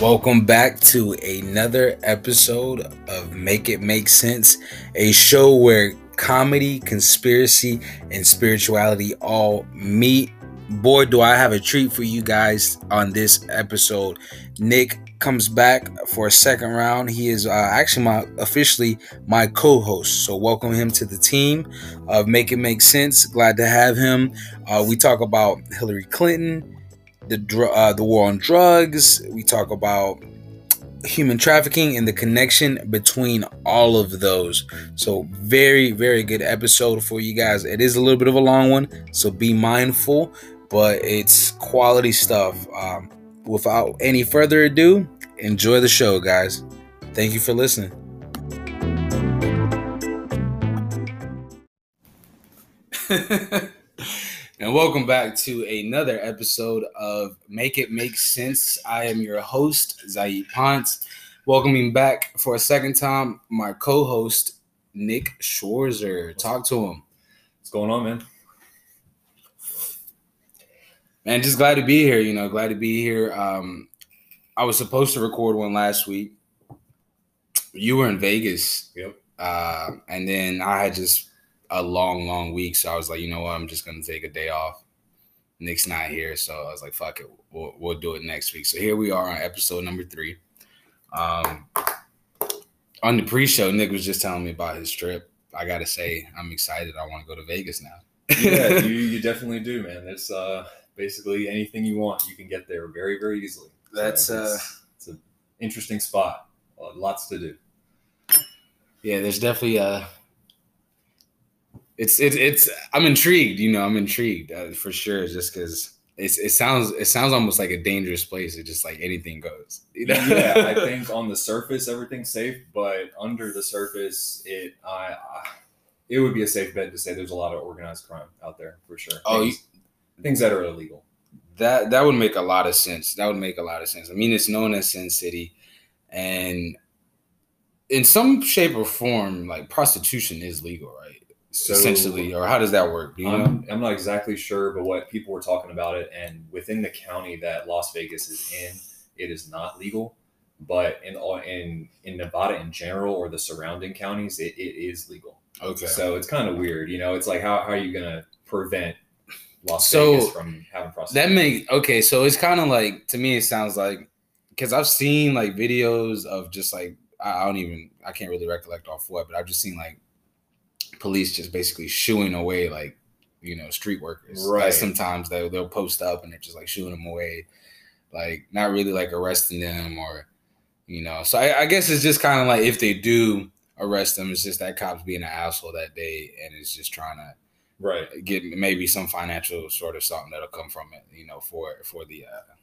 Welcome back to another episode of Make It Make Sense, a show where comedy, conspiracy, and spirituality all meet. Boy, do I have a treat for you guys on this episode. Nick comes back for a second round. He is uh, actually my officially my co-host. So welcome him to the team of Make It Make Sense. Glad to have him. Uh, we talk about Hillary Clinton the dr- uh, the war on drugs. We talk about human trafficking and the connection between all of those. So very very good episode for you guys. It is a little bit of a long one, so be mindful, but it's quality stuff. Um, without any further ado, enjoy the show, guys. Thank you for listening. And welcome back to another episode of Make It Make Sense. I am your host, Zaid Ponce. Welcoming back for a second time my co host, Nick Schwarzer. Talk to him. What's going on, man? Man, just glad to be here. You know, glad to be here. Um, I was supposed to record one last week. You were in Vegas. Yep. Uh, and then I had just a long, long week. So I was like, you know what? I'm just gonna take a day off. Nick's not here, so I was like, fuck it, we'll, we'll do it next week. So here we are on episode number three. Um, on the pre-show, Nick was just telling me about his trip. I gotta say, I'm excited. I want to go to Vegas now. yeah, you, you definitely do, man. It's uh, basically anything you want, you can get there very, very easily. That's so it's, uh, it's an interesting spot. Uh, lots to do. Yeah, there's definitely uh it's it's it's I'm intrigued. You know, I'm intrigued uh, for sure, just because. It's, it sounds it sounds almost like a dangerous place. It just like anything goes. You know? yeah, I think on the surface everything's safe, but under the surface, it I, I it would be a safe bet to say there's a lot of organized crime out there for sure. Oh, things, things that are illegal. that that would make a lot of sense. That would make a lot of sense. I mean, it's known as Sin City, and in some shape or form, like prostitution is legal, right? So Essentially, or how does that work? I'm, I'm not exactly sure, but what people were talking about it, and within the county that Las Vegas is in, it is not legal. But in all in in Nevada in general or the surrounding counties, it, it is legal. Okay. So it's kind of weird, you know. It's like how, how are you gonna prevent Las So, Vegas from having prostitution? That prostitution? make okay. So it's kind of like to me, it sounds like because I've seen like videos of just like I don't even I can't really recollect off what, but I've just seen like police just basically shooing away like you know street workers. Like Right. sometimes they they'll post up and they're just like shooing them away, like not really like arresting them or you know. So I, I guess it's just kind of like if they do arrest them, it's just that cops being an asshole that day and it's just trying to right. get maybe some financial sort of something that'll come from it, you know, for for the uh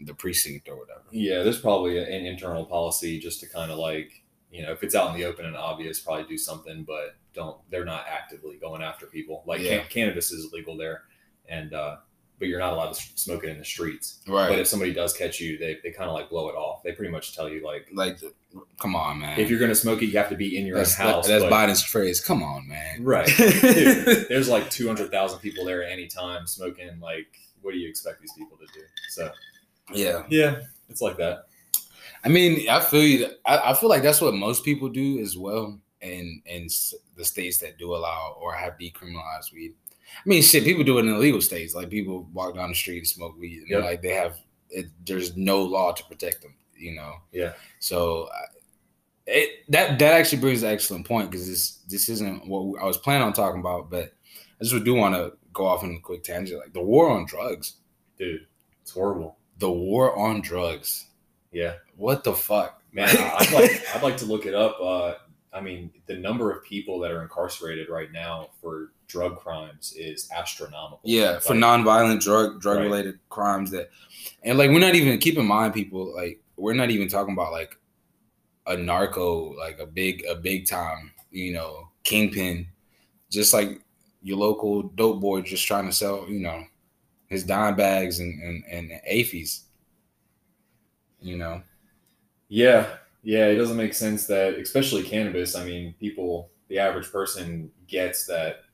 the precinct or whatever. Yeah, there's probably an internal policy just to kind of like you know if it's out in the open and obvious, probably do something, but don't. They're not actively going after people. Like Yeah. can- cannabis is legal there, and uh, but you're not allowed to smoke it in the streets. Right. But if somebody does catch you, they, they kind of like blow it off. They pretty much tell you like like come on, man. if you're gonna smoke it, you have to be in your that's, own house. that's but- Biden's phrase. Come on, man. Right. Dude, there's like 200,000 people there at any time smoking. Like, what do you expect these people to do? So, yeah. yeah, it's like that. I mean, I feel you. I, I feel like that's what most people do as well in in the states that do allow or have decriminalized weed. I mean, shit, people do it in illegal states. Like people walk down the street and smoke weed, and Yep. like they have, it, there's no law to protect them. You know. Yeah. So I- it that that actually brings an excellent point because this this isn't what I was planning on talking about, but I just do want to go off on a quick tangent. Like the war on drugs, Dude, it's horrible. the war on drugs. Yeah. What the fuck, Man, I'd like, I'd like to look it up. Uh, I mean, the number of people that are incarcerated right now for drug crimes is astronomical. Yeah, for nonviolent drug drug related crimes that, and like we're not even keep in mind people like we're not even talking about like a narco like a big a big time you know kingpin, just like your local dope boy just trying to sell you know his dime bags and and and AFIs. You know, Yeah, yeah, it doesn't make sense that, especially cannabis. I mean, people, the average person gets that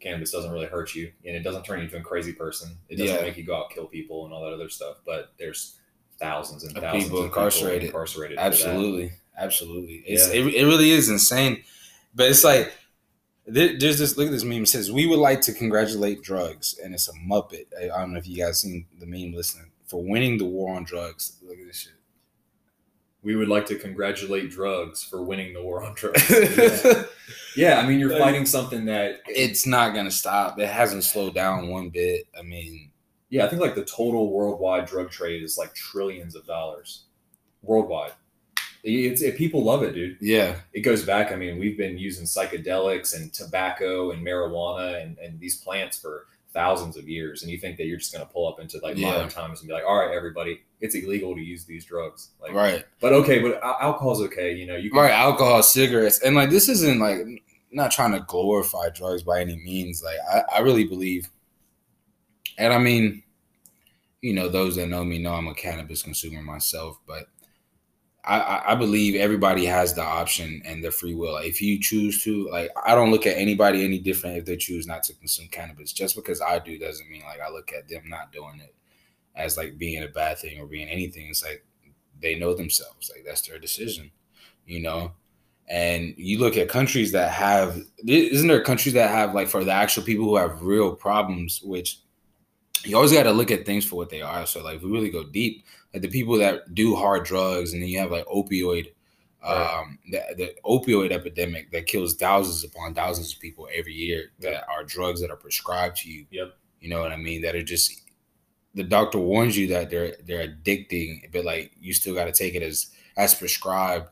cannabis doesn't really hurt you, and it doesn't turn you into a crazy person. It doesn't Yeah. make you go out kill people and all that other stuff. But there's thousands and Of thousands people of incarcerated. incarcerated. for that. Absolutely, absolutely. It's Yeah. it, it really is insane, but it's like there, there's this. Look at this meme. It says we would like to congratulate drugs, and it's a Muppet. I, I don't know if you guys seen the meme. Listening for winning the war on drugs. Look at this shit. We would like to congratulate drugs for winning the war on drugs. yeah. Yeah, I mean, you're fighting something that it's not gonna stop. It hasn't slowed down one bit. I mean, Yeah, I think like the total worldwide drug trade is like trillions of dollars worldwide. It's it, people love it, dude. yeah, It goes back. I mean, we've been using psychedelics and tobacco and marijuana and, and these plants for thousands of years, and you think that you're just going to pull up into like Yeah. modern times and be like, "All right, everybody, it's illegal to use these drugs." Like, right, but okay, but al- alcohol's okay. You know, you can, right. Alcohol, cigarettes, and like this isn't like not trying to glorify drugs by any means. Like I, I really believe, and I mean, you know, those that know me know I'm a cannabis consumer myself, but I, I, believe everybody has the option and the free will. If you choose to, like, I don't look at anybody any different if they choose not to consume cannabis. Just because I do doesn't mean like I look at them not doing it as like being a bad thing or being anything. It's like they know themselves. Like that's their decision, you know. And you look at countries that have, isn't there countries that have like for the actual people who have real problems, which you always got to look at things for what they are. So like, if we really go deep, like the people that do hard drugs, and then you have like opioid, Right. um, the, the opioid epidemic that kills thousands upon thousands of people every year that are drugs that are prescribed to you. Yep. You know what I mean? That are just the doctor warns you that they're they're addicting, but like you still got to take it as as prescribed.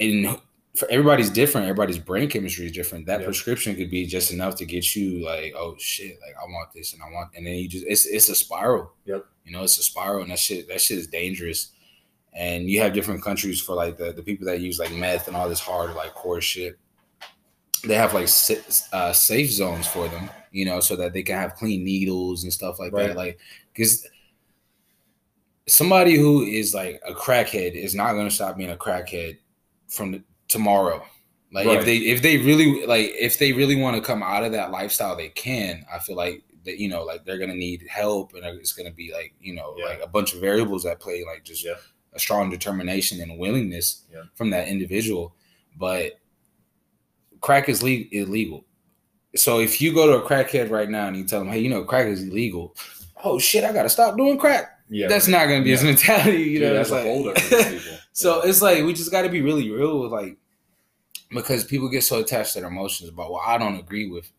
And for everybody's different. Everybody's brain chemistry is different. That prescription could be just enough to get you like, oh shit, like I want this and I want, and then you just it's it's a spiral. Yep. You know, it's a spiral, and that shit that shit is dangerous. And you have different countries for like the the people that use like meth and all this hard like core shit. They have like uh, safe zones for them, you know, so that they can have clean needles and stuff like Right. that. Like, because somebody who is like a crackhead is not going to stop being a crackhead from the, tomorrow. Like if they if they really like if they really want to come out of that lifestyle, they can. I feel like that you know like they're gonna need help, and it's gonna be like you know Yeah. like a bunch of variables at play, like just Yeah. a strong determination and willingness Yeah. from that individual. But crack is le- illegal. So if you go to a crackhead right now and you tell them, hey, you know, crack is illegal. Oh shit, I gotta stop doing crack. yeah, That's not gonna be his mentality, you know. That's like- these people. So it's like we just got to be really real with like because people get so attached to their emotions about well I don't agree with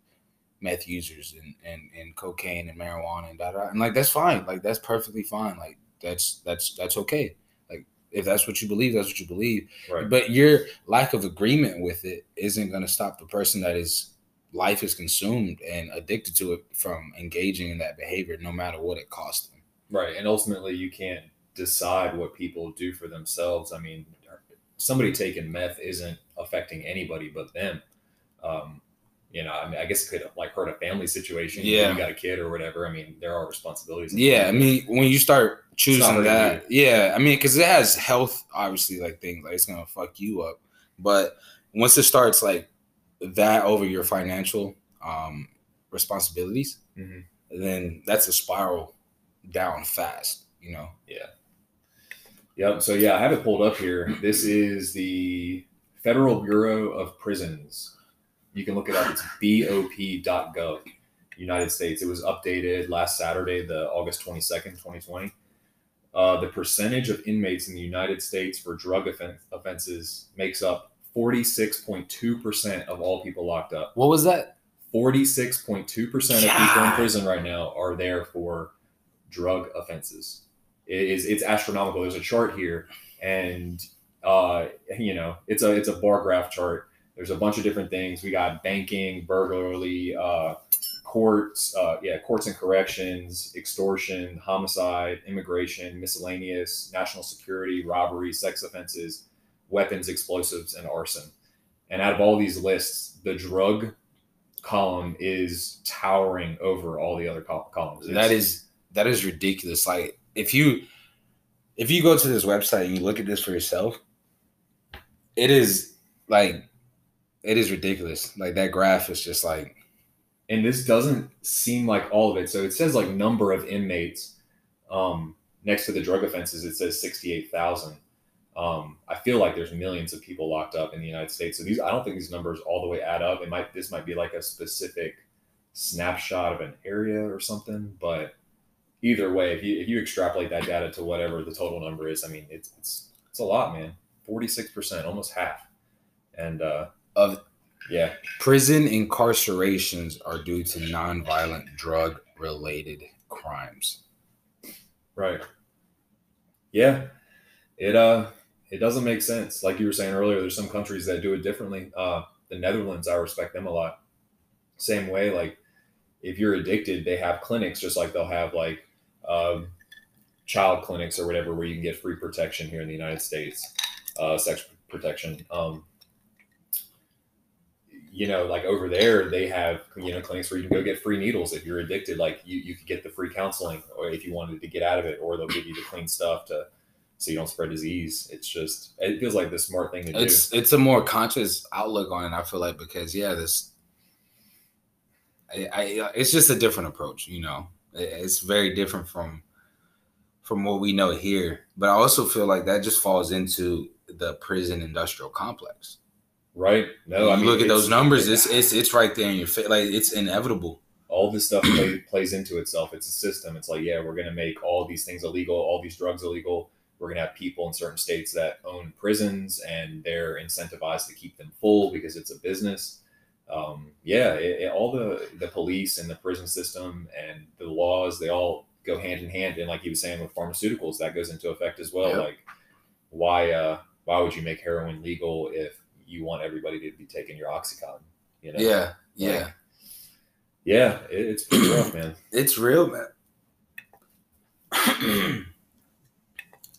meth users and and, and cocaine and marijuana and da da and like that's fine like that's perfectly fine like that's that's that's okay like if that's what you believe that's what you believe right. but your lack of agreement with it isn't going to stop the person that is life is consumed and addicted to it from engaging in that behavior no matter what it costs them Right. And ultimately, you can't decide what people do for themselves. I mean, somebody taking meth isn't affecting anybody but them. Um, you know, I mean, I guess it could like hurt a family situation. Yeah. You got a kid or whatever. I mean, there are responsibilities. Yeah, I mean, when you start choosing that, yeah, I mean, because it has health, obviously, like things like it's gonna fuck you up. But once it starts like that over your financial um responsibilities, Mhm. then that's a spiral down fast. You know. Yeah. Yep. So yeah, I have it pulled up here. This is the Federal Bureau of Prisons. You can look it up. It's bop.gov, United States. It was updated last Saturday, the August twenty second, twenty twenty. Uh, the percentage of inmates in the United States for drug offen- offenses makes up forty six point two percent of all people locked up. What was that? Forty six point two percent of people in prison right now are there for drug offenses. It is it's astronomical. There's a chart here, and uh, you know it's a it's a bar graph chart. There's a bunch of different things. We got banking, burglary, uh, courts, uh, yeah, courts and corrections, extortion, homicide, immigration, miscellaneous, national security, robbery, sex offenses, weapons, explosives, and arson. And out of all these lists, the drug column is towering over all the other col- columns. That It's- is that is ridiculous. Like if you if you go to this website and you look at this for yourself, it is like it is ridiculous. Like that graph is just like and this doesn't seem like all of it. So it says like number of inmates. Um, next to the drug offenses, it says 68,000. Um, I feel like there's millions of people locked up in the United States. So these, I don't think these numbers all the way add up. It might, this might be like a specific snapshot of an area or something, but either way, if you, if you extrapolate that data to whatever the total number is, I mean, it's, it's, it's a lot, man. 46%, almost half. And, uh, Of- yeah, Prison incarcerations are due to nonviolent drug related crimes. Right. Yeah. It uh it doesn't make sense. Like you were saying earlier, there's some countries that do it differently. Uh the Netherlands, I respect them a lot. Same way, like if you're addicted, they have clinics just like they'll have like child clinics or whatever where you can get free protection here in the United States, uh sex protection. Um you know, like over there, they have you know clinics where you can go get free needles if you're addicted. Like you, you could get the free counseling, or if you wanted to get out of it, or they'll give you the clean stuff to so you don't spread disease. It's just it feels like the smart thing to do. It's it's a more conscious outlook on it. I feel like because yeah, this, I, I it's just a different approach. You know, it's very different from from what we know here. But I also feel like that just falls into the prison industrial complex. right? No, you I mean look at those numbers. It's it's it's right there in your face. Like it's inevitable. all this stuff play, plays into itself. It's a system. It's like, yeah, we're going to make all these things illegal, all these drugs illegal. We're going to have people in certain states that own prisons and they're incentivized to keep them full because it's a business. Um, yeah, it, it- all the, the police and the prison system and the laws, they all go hand in hand. And like he was saying with pharmaceuticals, that goes into effect as well. Yep. Like, why, uh, why would you make heroin legal if you want everybody to be taking your Oxycontin? You know? Yeah, yeah. Like, yeah, it, it's pretty rough, man. It's real, man.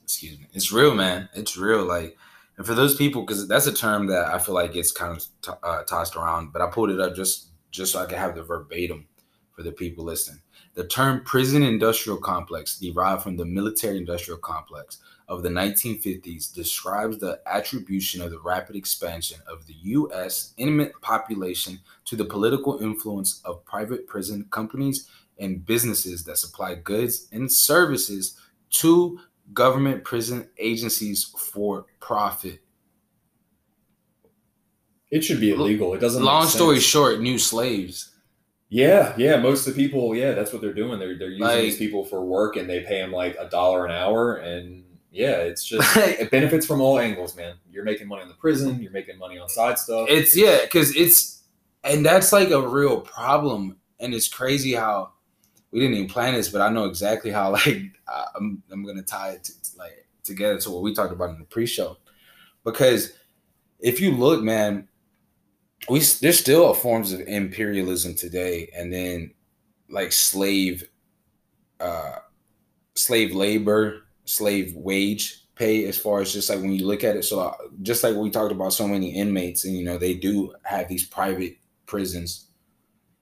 Excuse me. It's real, man. It's real. Like, and for those people, because that's a term that I feel like gets kind of t- uh, tossed around, but I pulled it up just just so I can have the verbatim for the people listening. The term prison industrial complex, derived from the military industrial complex of the 1950s, describes the attribution of the rapid expansion of the U.S. intimate population to the political influence of private prison companies and businesses that supply goods and services to government prison agencies for profit. It should be illegal. It doesn't. Long story sense. short, new slaves. Yeah, yeah. Most of the people, yeah, that's what they're doing. They're they're using Like- these people for work, and they pay them like a dollar an hour, and yeah, it's just it benefits from all angles, man. You're making money in the prison. You're making money on side stuff. It's yeah, because it's and that's like a real problem, and it's crazy how we didn't even plan this, but I know exactly how like I'm I'm gonna tie it to, like together to what we talked about in the pre-show, because if you look, man, we there's still forms of imperialism today, and then like slave, uh, slave labor, slave wage pay as far as just like when you look at it. So uh, just like we talked about so many inmates, and you know they do have these private prisons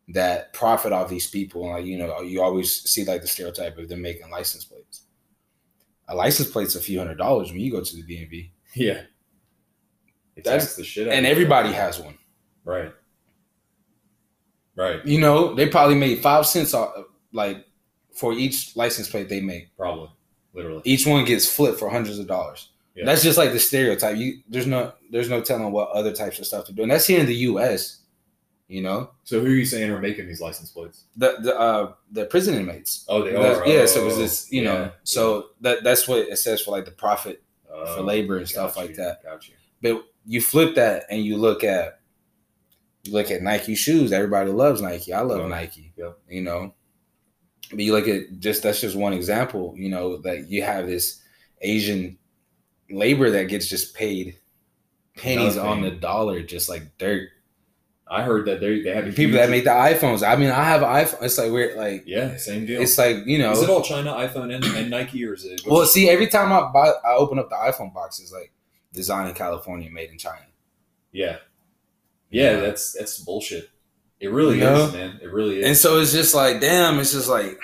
that profit off these people. And like you know, you always see like the stereotype of them making license plates. A license plate's a few hundred dollars when you go to the DMV, yeah, it That's- the shit out. and everybody has one. right, right, You know, they probably made five cents off, like for each license plate they make. probably, literally. Each one gets flipped for hundreds of dollars. Yeah. That's just like the stereotype. You there's no there's no telling what other types of stuff to do, and that's here in the U.S. You know, So who are you saying are making these license plates? the the uh the prison inmates. Oh, they are. yeah, Oh, so was just you know, yeah, so that that's what it says for like the profit yeah. for Oh, labor and stuff got like that. Got you. But you flip that and you look at you look at Nike shoes. Everybody loves Nike. I love Yeah. Nike. Yeah. You know, but you look at just that's just one example. You know that you have this Asian labor that gets just paid pennies on the dollar, just like dirt. I heard that they they have People huge- that make the iPhones. I mean, I have an iPhone. It's like weird. Like yeah, same deal. it's like you know. is it all China, iPhone, and, and Nike, or is it? Well, see, every time I buy, I open up the iPhone box, it's like designed in California, made in China. Yeah. Yeah, Yeah. that's that's bullshit. It really You know? is, man. It really is. And so it's just like, damn, it's just like,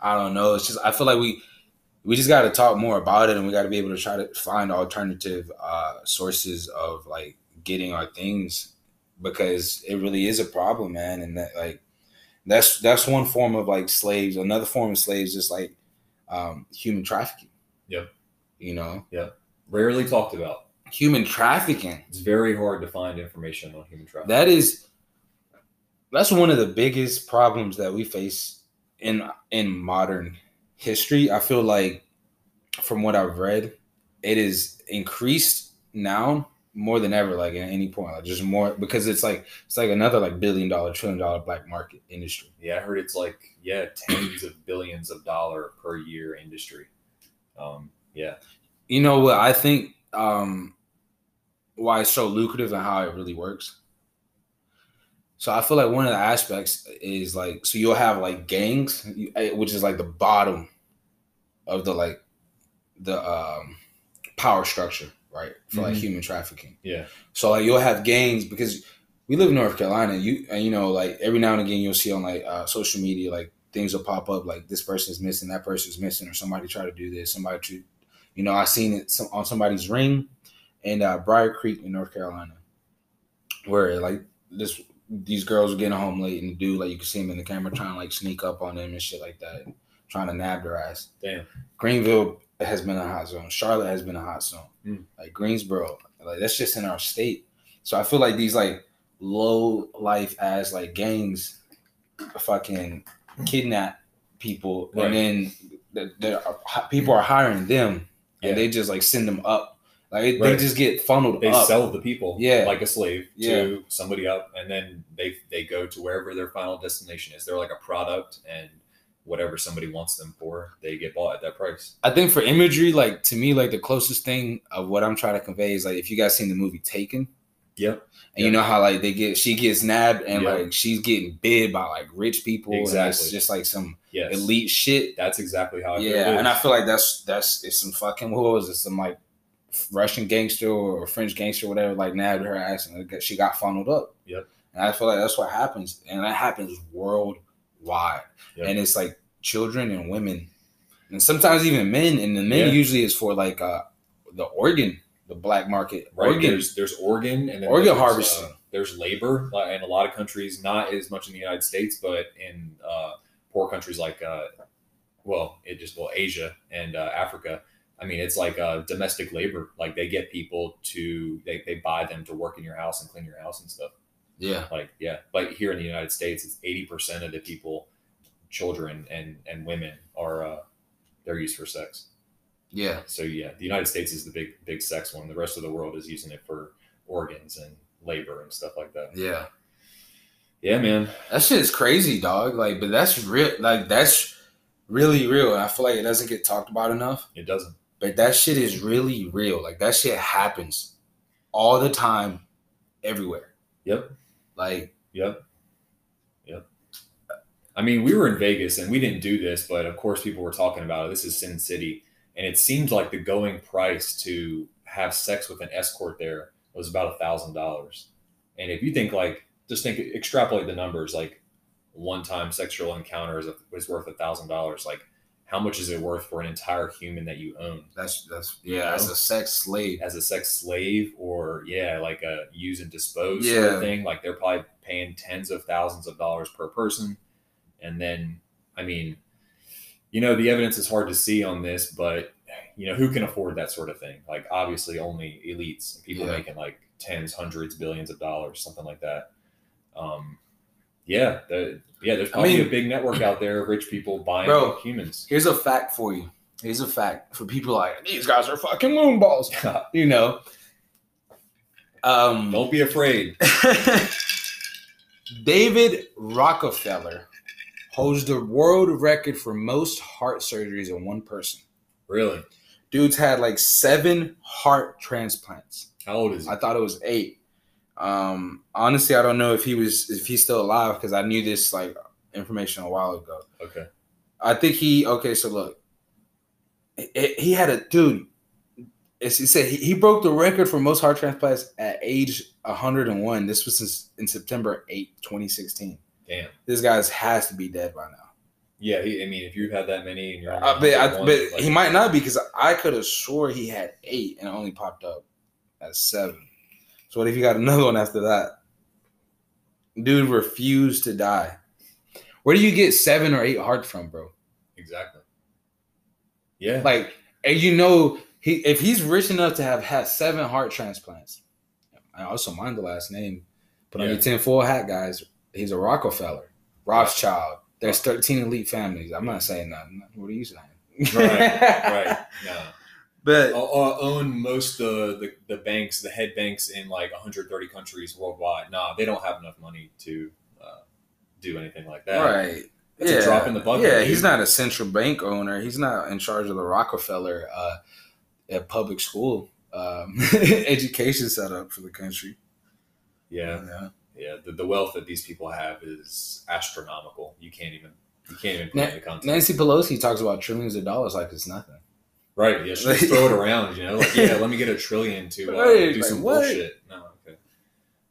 I don't know. It's just I feel like we we just got to talk more about it, and we got to be able to try to find alternative uh, sources of like getting our things because it really is a problem, man. And that like that's that's one form of like slaves. Another form of slaves is like um, human trafficking. Yep. You know, Yeah. Rarely talked about. human trafficking. It's very hard to find information on human trafficking. That is that's one of the biggest problems that we face in in modern history. I feel like from what I've read, it is increased now more than ever, like at any point. Like just more because it's like it's like another like billion dollar, trillion dollar black market industry. yeah, I heard it's like yeah, tens of billions of dollar per year industry. Um, yeah, You know what I think um why it's so lucrative and how it really works. So I feel like one of the aspects is like so you'll have like gangs, eh, which is like the bottom of the like the um power structure, right? For like Mhm. human trafficking. yeah, So like you'll have gangs because we live in North Carolina. You and you know like every now and again you'll see on like uh, social media like things will pop up like this person's missing, that person's missing, or somebody try to do this, somebody to, you know, I seen it some, on somebody's ring in uh, Brier Creek in North Carolina, where like this these girls were getting home late and the dude like you can see him in the camera trying to like sneak up on them and shit like that, trying to nab their ass. damn, Greenville has been a hot zone. Charlotte has been a hot zone. Mm. Like Greensboro, like that's just in our state. So I feel like these like low life as like gangs, fucking kidnap people, Right. and then the, the, people are hiring them, Yeah. and they just like send them up. Like they Right. just get funneled they up. sell the people Yeah. like a slave Yeah. to somebody up, and then they they go to wherever their final destination is. They're like a product, and whatever somebody wants them for, they get bought at that price. I think for imagery, like to me, like the closest thing of what I'm trying to convey is like if you guys seen the movie Taken. Yep. And you know how like they get she gets nabbed and Yeah. like she's getting bid by like rich people. And it's Exactly. just like some Yes, elite shit. That's exactly how. Yeah. And I feel like that's that's it's some fucking what was it? Some like Russian gangster or French gangster, whatever, like nabbed her ass and she got funneled up. Yep. And I feel like that's what happens. And that happens worldwide. Yep. And it's like children and women. And sometimes even men. And the men Yeah. usually is for like uh the organ, the black market. right. Organ. There's there's organ and then Organ there's, harvesting. Uh, there's labor in a lot of countries, not as much in the United States, but in uh, poor countries like uh, well, it just well Asia and uh, Africa. I mean, it's like uh, domestic labor. Like they get people to they, they buy them to work in your house and clean your house and stuff. Yeah. Like yeah, but here in the United States, it's eighty percent of the people, children and and women are uh, they're used for sex. Yeah. So yeah, the United States is the big big sex one. The rest of the world is using it for organs and labor and stuff like that. Yeah. Yeah, man. That shit is crazy, dog. Like, but that's real. Like, that's really real. And I feel like it doesn't get talked about enough. It doesn't. But that shit is really real. Like, that shit happens all the time, everywhere. Yep. Like, Yep. Yep. I mean, we were in Vegas and we didn't do this, but of course people were talking about it. This is Sin City. And it seemed like the going price to have sex with an escort there was about a thousand dollars. And if you think like just think extrapolate the numbers, like one time sexual encounter is, is worth a thousand dollars. Like how much is it worth for an entire human that you own? that's, that's, yeah, as a sex slave. as a sex slave or yeah, like a use and dispose sort of thing. Like they're probably paying tens of thousands of dollars per person. And then, I mean, you know, the evidence is hard to see on this, but you know, who can afford that sort of thing? Like obviously only elites, people Yeah. making like tens, hundreds, billions of dollars, something like that. Um, yeah, the, yeah, there's probably mean- a big network out there of rich people buying Bro. humans. Here's a fact for you. Here's a fact for people like, these guys are fucking moonballs. you know? Um, Don't be afraid. David Rockefeller holds the world record for most heart surgeries in one person. Really? Dude's had like seven heart transplants. How old is he? I thought it was eight. Um, honestly, I don't know if he was if he's still alive because I knew this like information a while ago. Okay. I think he okay. So look, he, he had a dude. It's, he said he, he broke the record for most heart transplants at age 101. This was in, in September 8, 2016. Damn. This guy's has to be dead by now. Yeah, he, I mean, if you've had that many and you're only I 101, but like, he might not be because I could have swore he had eight and only popped up as seven. So what if you got another one after that? Dude refused to die. Where do you get seven or eight hearts from, bro? exactly. Yeah. Like, and you know, he if he's rich enough to have had seven heart transplants, I also mind the last name. Put on Yeah. your tinfoil hat, guys. He's a Rockefeller, Rothschild. There's 13 elite families. I'm not saying nothing. What are you saying? Right, right. No. But own most of the, the banks, the head banks in like 130 countries worldwide. Nah, they don't have enough money to uh, do anything like that. right. That's a drop in the bucket, Yeah, dude. he's not a central bank owner. He's not in charge of the Rockefeller uh, at public school um, education setup for the country. Yeah, Yeah. Yeah. The, the wealth that these people have is astronomical. You can't even you can't even put Na- it into context. Nancy Pelosi talks about trillions of dollars like it's nothing. Right? Yeah, She just throw it around. You know, like yeah, let me get a trillion to uh, Right, do like, some what? bullshit. No, okay,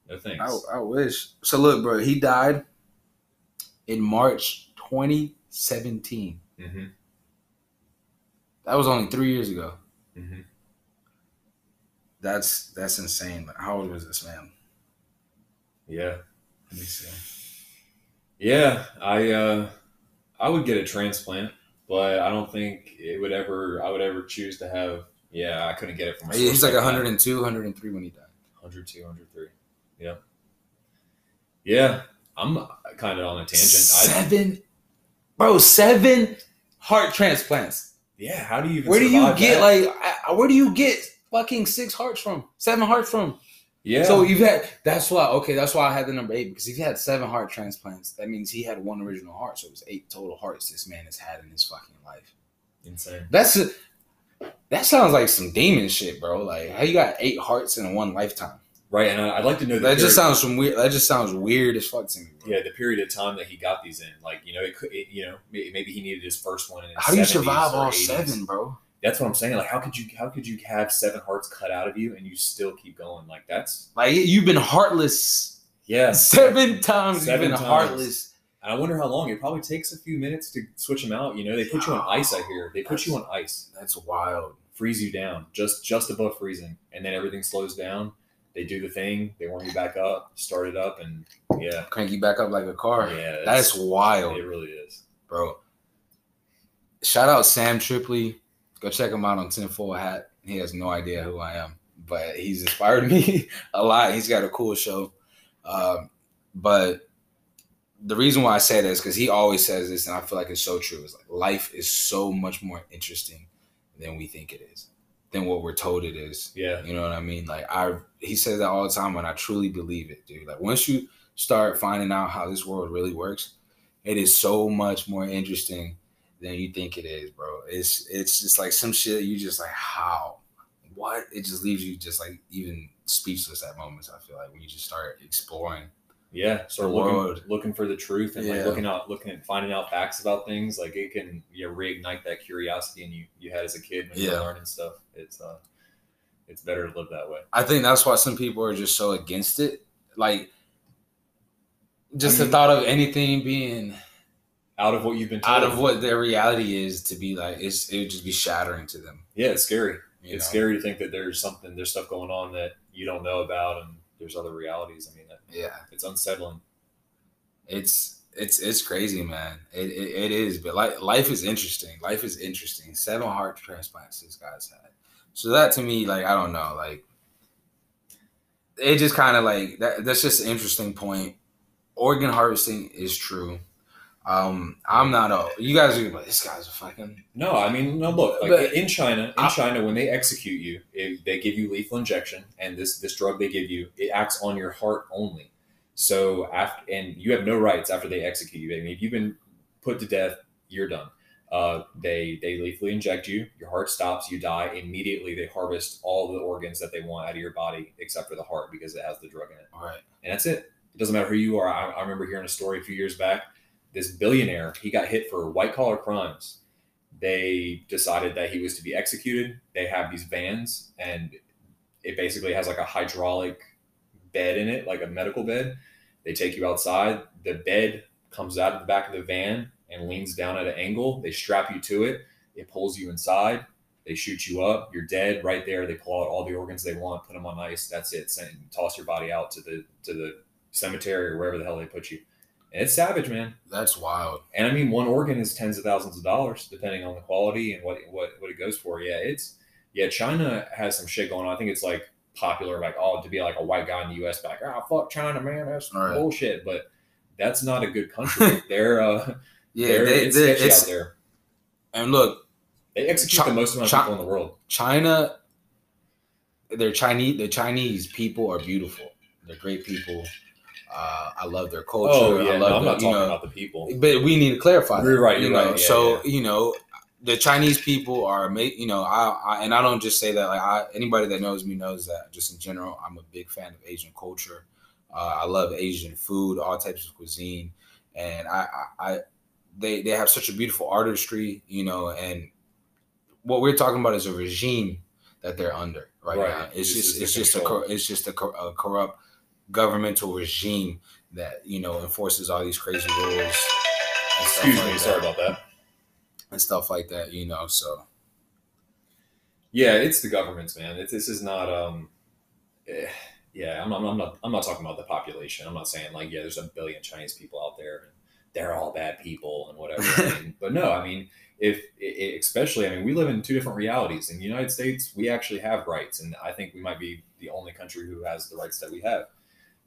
no thanks. I, I wish. So look, bro, he died in March 2017. hmm That was only three years ago. hmm That's that's insane. Like, how old was this man? Yeah, Let me see. yeah. I uh, I would get a transplant, but I don't think it would ever. I would ever choose to have. Yeah, I couldn't get it from. He's source like 102, 103 when he died. 102, 103. Yeah. Yeah. I'm kind of on a tangent. I, Seven, bro, seven heart transplants. yeah. How do you even Where do you get that? like? Where do you get fucking six hearts from? Seven hearts from? Yeah. So you've had. That's why. Okay, that's why I had the number eight because if he had seven heart transplants, that means he had one original heart. So it was eight total hearts this man has had in his fucking life. insane. That's a, that sounds like some demon shit, bro. Like how you got eight hearts in one lifetime. Right. And I'd like to know That just sounds some weird. That just sounds weird as fuck to me. Bro. Yeah, the period of time that he got these in, like you know, it could, it, you know, maybe he needed his first one in. His How do you survive all 80s. seven, bro? That's what I'm saying. Like, how could you, how could you have seven hearts cut out of you and you still keep going? Like, that's Like you've been heartless yeah, seven times. Seven you've been times. heartless. And I wonder how long. It probably takes a few minutes to switch them out. You know, they put you on ice. I hear they put you on ice. That's wild. freeze you down just just above freezing and then everything slows down they do the thing they warm you back up start it up and yeah Crank you back up like a car. yeah That's wild, it really is bro. Shout out Sam Tripoli. Go check him out on Tinfoil Hat. He has no idea who I am, but he's inspired me a lot. He's got a cool show. Um, but the reason why I say that is because he always says this, and I feel like it's so true. Is like life is so much more interesting than we think it is, than what we're told it is. yeah You know what I mean? Like I, he says that all the time, and I truly believe it, dude. Like once you start finding out how this world really works, it is so much more interesting than you think it is, bro. It's it's just like some shit you just like how, what? It just leaves you just like even speechless at moments. I feel like when you just start exploring. yeah start The looking world. looking for the truth and Yeah. like looking out looking at finding out facts about things like it can yeah reignite that curiosity and you you had as a kid when you Yeah. were learning stuff it's uh it's better to live that way I think that's why some people are just so against it. Like just I the thought of anything being out of what you've been told. out of what their reality is to be like it's it would just be shattering to them. yeah it's scary you it's know? scary to think that there's something there's stuff going on that you don't know about and there's other realities i mean that, Yeah, it's unsettling it's it's it's crazy, man. It, it, it is, but like life is interesting. Life is interesting. Seven heart transplants this guy's had. So that to me, like I don't know, like it just kind of like that. That's just an interesting point. Organ harvesting is true. Um, I'm not a. You guys are like this guy's a fucking. No, I mean, no. Look, like But- in China, in I- China, when they execute you, if they give you lethal injection, and this this drug they give you, it acts on your heart only. So after, and you have no rights after they execute you. I mean, if you've been put to death, you're done. Uh, they they lethally inject you, your heart stops, you die immediately. They harvest all the organs that they want out of your body except for the heart because it has the drug in it, All right. and that's it. It doesn't matter who you are. I, I remember hearing a story a few years back. This billionaire, he got hit for white collar crimes they decided that he was to be executed. They have these vans, and it basically has like a hydraulic bed in it, like a medical bed. They take you outside. The bed comes out of the back of the van and leans down at an angle. They strap you to it. It pulls you inside. They shoot you up. You're dead right there. They pull out all the organs they want, put them on ice. That's it. Send, toss your body out to the to the cemetery or wherever the hell they put you. It's savage, man. That's wild. And I mean, one organ is tens of thousands of dollars, depending on the quality and what what what it goes for. Yeah, it's yeah. China has some shit going on. I think it's like popular, like oh, to be like a white guy in the U.S. Back, oh fuck China, man, that's Right. bullshit. But that's not a good country. they're uh, Yeah, they're, they, it's they, sketchy it's, out there. and look, They execute Chi- the most amount of Chi- people in the world. China, their Chinese, the Chinese people are beautiful. They're great people. Uh, I love their culture. Oh yeah, I no, love I'm the- not you talking know, about the people. But we need to clarify. You're that, right, You you're know, right, yeah, so yeah. you know, the Chinese people are You know, I, I and I don't just say that. Like I, anybody that knows me knows that. Just in general, I'm a big fan of Asian culture. Uh, I love Asian food, all types of cuisine, and I, I, I, they they have such a beautiful artistry. You know, and what we're talking about is a regime that they're under right, Right. now. It's It's just just it's just a it's just a, a corrupt governmental regime that you know enforces all these crazy rules. and stuff Excuse like me, that, sorry about that. and stuff like that. You know, so Yeah, it's the government's man. It's, this is not um, eh, yeah. I'm, I'm, I'm not I'm not talking about the population. I'm not saying like yeah, there's a billion Chinese people out there and they're all bad people and whatever. I mean, but no, I mean if i- i- especially I mean we live in two different realities. In the United States, we actually have rights, and I think we might be the only country who has the rights that we have.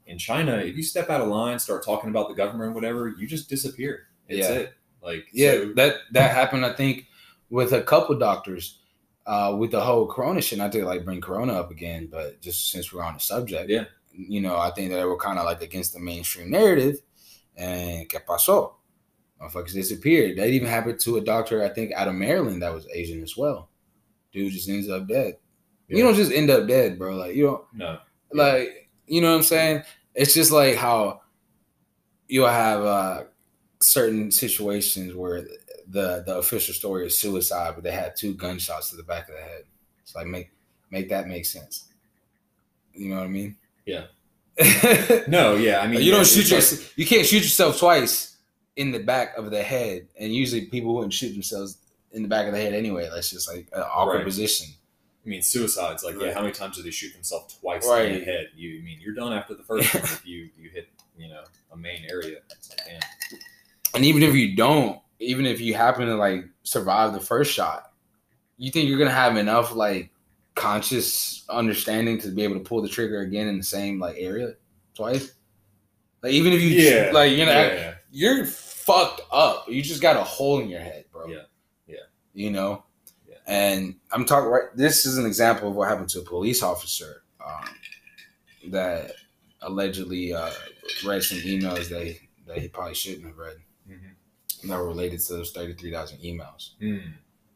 In China, if you step out of line, start talking about the government, or whatever, you just disappear. It's Yeah. it. Like yeah, so- that that happened. I think with a couple doctors. Uh, with the whole corona shit, not to like bring corona up again, but just since we're on the subject, Yeah. you know, I think that they were kind of like against the mainstream narrative. And que pasó? Motherfuckers disappeared. That even happened to a doctor, I think, out of Maryland that was Asian as well. Dude just ends up dead. You don't just end up dead, bro. Like you don't no. like you know what I'm saying? It's just like how you'll have uh certain situations where the the official story is suicide, but they had two gunshots to the back of the head. It's like make make that make sense. You know what I mean? Yeah. No, yeah. I mean, you don't shoot it's your like- you can't shoot yourself twice in the back of the head, and usually people wouldn't shoot themselves in the back of the head anyway. That's just like an awkward Right. position. I mean, suicides. Like, yeah, Right. how many times do they shoot themselves twice in the head? You I mean you're done after the first one if you you hit you know a main area. Like. And even if you don't, even if you happen to like survive the first shot, you think you're gonna have enough like conscious understanding to be able to pull the trigger again in the same like area twice? Like even if you Yeah, like you know yeah, you're fucked up. You just got a hole in your head, bro. Yeah, yeah. You know? And I'm talking right this is an example of what happened to a police officer um, that allegedly uh, read some emails that he, that he probably shouldn't have read Mhm. that were related to those 33,000 emails. Mm.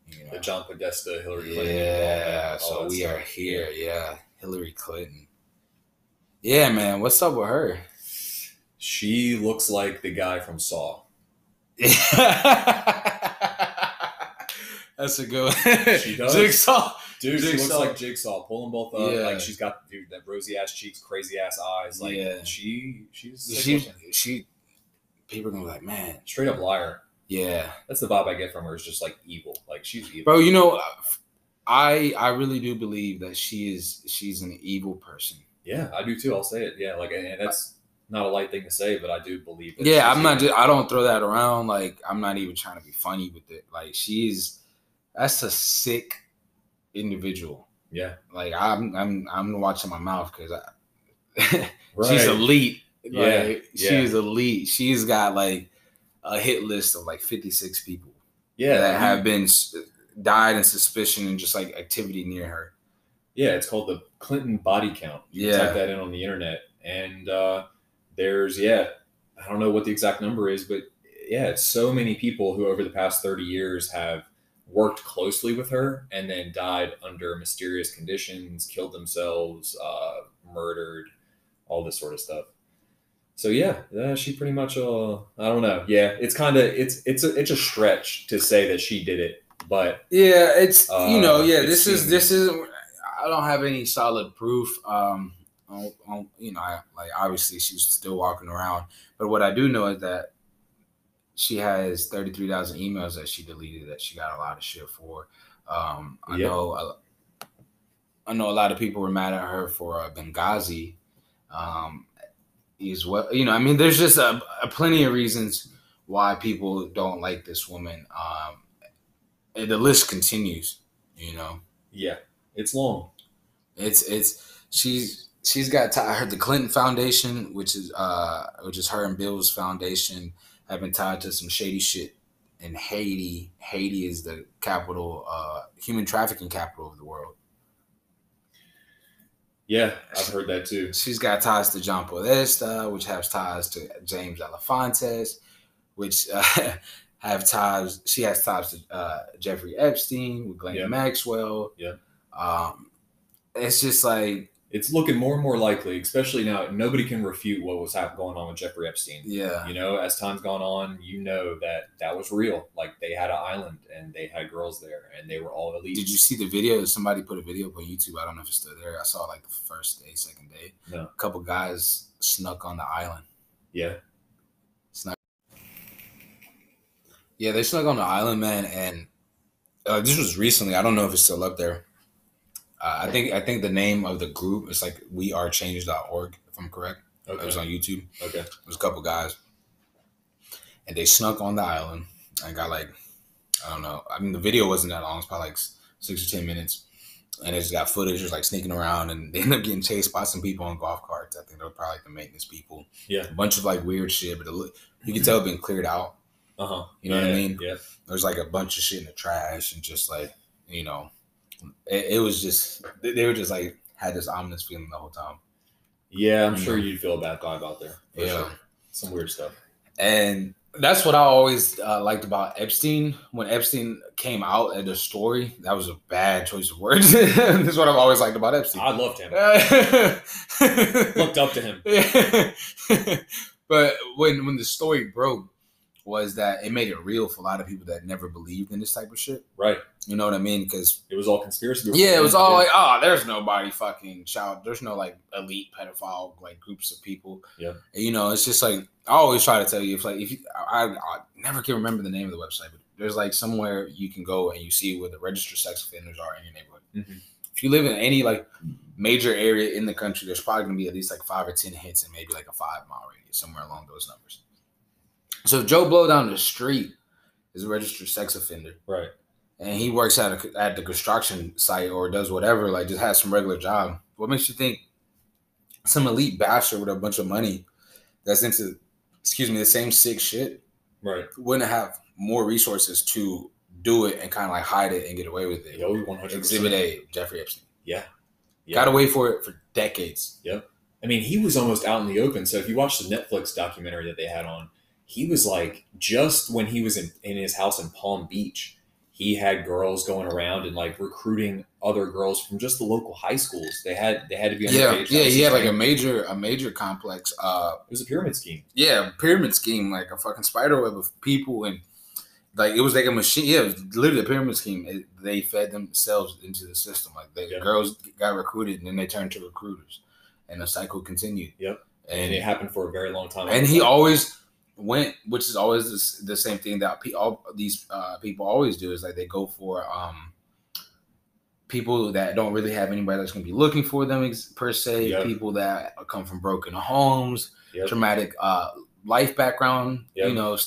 You know? The John Podesta, Hillary Clinton. Yeah, so we stuff. are here. Yeah, Hillary Clinton. Yeah, man, what's up with her? She looks like the guy from Saw. That's a good one. She does. Jigsaw. Dude, she looks like Jigsaw. Pull them both up. Yeah. Like she's got dude that rosy ass cheeks, crazy ass eyes. Like Yeah. she, she's She, she, people are gonna be like, man, straight up liar. yeah, That's the vibe I get from her. Is just like evil. Like she's evil. bro. You know, I I really do believe that she is she's an evil person. Yeah, I do too. I'll say it. Yeah, like and that's not a light thing to say, but I do believe. That Yeah, I'm not. Just, I don't throw that around. Like I'm not even trying to be funny with it. Like she's that's a sick individual. Yeah, Like I'm I'm I'm watching my mouth because I right. she's elite. Yeah, Like, yeah. she's elite. She's got like a hit list of like 56 people yeah, that have been died in suspicion and just like activity near her. yeah. It's called the Clinton body count. You Yeah. type that in on the internet, and uh, there's yeah, I don't know what the exact number is, but yeah, it's so many people who over the past 30 years have worked closely with her and then died under mysterious conditions, killed themselves, uh, murdered, all this sort of stuff. So yeah, uh, she pretty much uh, I don't know. Yeah, it's kind of it's it's a it's a stretch to say that she did it, but Yeah, it's you know, Uh, yeah. This is this isn't. I don't have any solid proof. Um, on, on, you know, I, like obviously she's still walking around, but what I do know is that she has thirty three thousand emails that she deleted that she got a lot of shit for. Um, I Yep. know. a- I know a lot of people were mad at her for uh, Benghazi. Um, as well. You know, I mean, there's just a, a plenty of reasons why people don't like this woman. Um, and the list continues. You know, Yeah, it's long. it's it's she's she's got tied her the Clinton Foundation, which is uh which is her and Bill's foundation, have been tied to some shady shit in Haiti. Haiti is the capital, uh, human trafficking capital of the world. Yeah, I've heard that too. She's got ties to John Podesta, which has ties to James Alefantis, which uh, have ties. She has ties to uh, Jeffrey Epstein with Glenn Yeah. Maxwell. Yeah. Um, it's just like, It's looking more and more likely, especially now. Nobody can refute what was going on with Jeffrey Epstein. yeah, You know, as time's gone on, you know that that was real. Like they had an island and they had girls there, and they were all elite. Did you see the video? Somebody put a video up on YouTube. I don't know if it's still there. I saw like the first day, second day. No. A couple guys snuck on the island. Yeah, Snuck. Yeah, they snuck on the island, man, and uh, this was recently. I don't know if it's still up there. Uh, I think I think the name of the group is like we are wearechange.org, if I'm correct. It was on YouTube. okay, It was a couple guys, and they snuck on the island and got like, I don't know. I mean, the video wasn't that long; it's probably like six or ten minutes, and it just got footage just like sneaking around, and they end up getting chased by some people on golf carts. I think they were probably like the maintenance people. Yeah. a bunch of like weird shit, but look, you can tell it been cleared out. uh huh. You know what I mean? Yeah, There's like a bunch of shit in the trash, and just like you know, it, it was just they were just like had this ominous feeling the whole time. yeah. I'm sure you'd feel a bad vibe out there. For Yeah. sure. some weird stuff. And that's what I always uh, liked about Epstein. When Epstein came out at the story, that was a bad choice of words. that's what I've always liked about Epstein. I loved him. Looked up to him. Yeah. But when when the story broke, was that it made it real for a lot of people that never believed in this type of shit. Right. You know what I mean? Because It was all conspiracy. yeah, it was all Yeah. like, oh, there's nobody fucking child. There's no like elite pedophile like groups of people. Yeah. And, you know, it's just like I always try to tell you if like if you, I, I never can remember the name of the website, but there's like somewhere you can go and you see where the registered sex offenders are in your neighborhood. Mhm. If you live in any like major area in the country, there's probably gonna be at least like five or ten hits and maybe like a five mile radius somewhere along those numbers. So if Joe Blow down the street is a registered sex offender Right. and he works at a, at the construction site or does whatever, like just has some regular job. What makes you think some elite bastard with a bunch of money that's into, excuse me, the same sick shit Right. wouldn't have more resources to do it and kind of like hide it and get away with it? Yo, 100%. Exhibit A, Jeffrey Epstein. Yeah. Yeah. Got wait for it for decades. Yep. I mean, he was almost out in the open. So if you watch the Netflix documentary that they had on, he was like just when he was in, in his house in Palm Beach, he had girls going around and like recruiting other girls from just the local high schools. They had they had to be Yeah, underage. yeah, he had like a major a major complex. Uh, it was a pyramid scheme. yeah, pyramid scheme, like a fucking spider web of people, and like it was like a machine. Yeah, it was literally a pyramid scheme. It, they fed themselves into the system. Like the Yeah. girls got recruited, and then they turned to recruiters, and the cycle continued. Yep. and And it happened for a very long time. and he always went, which is always the, the same thing that pe- all these uh, people always do is like they go for um people that don't really have anybody that's going to be looking for them ex- per se. Yep. People that come from broken homes, Yep. traumatic uh, life background. Yep. You know,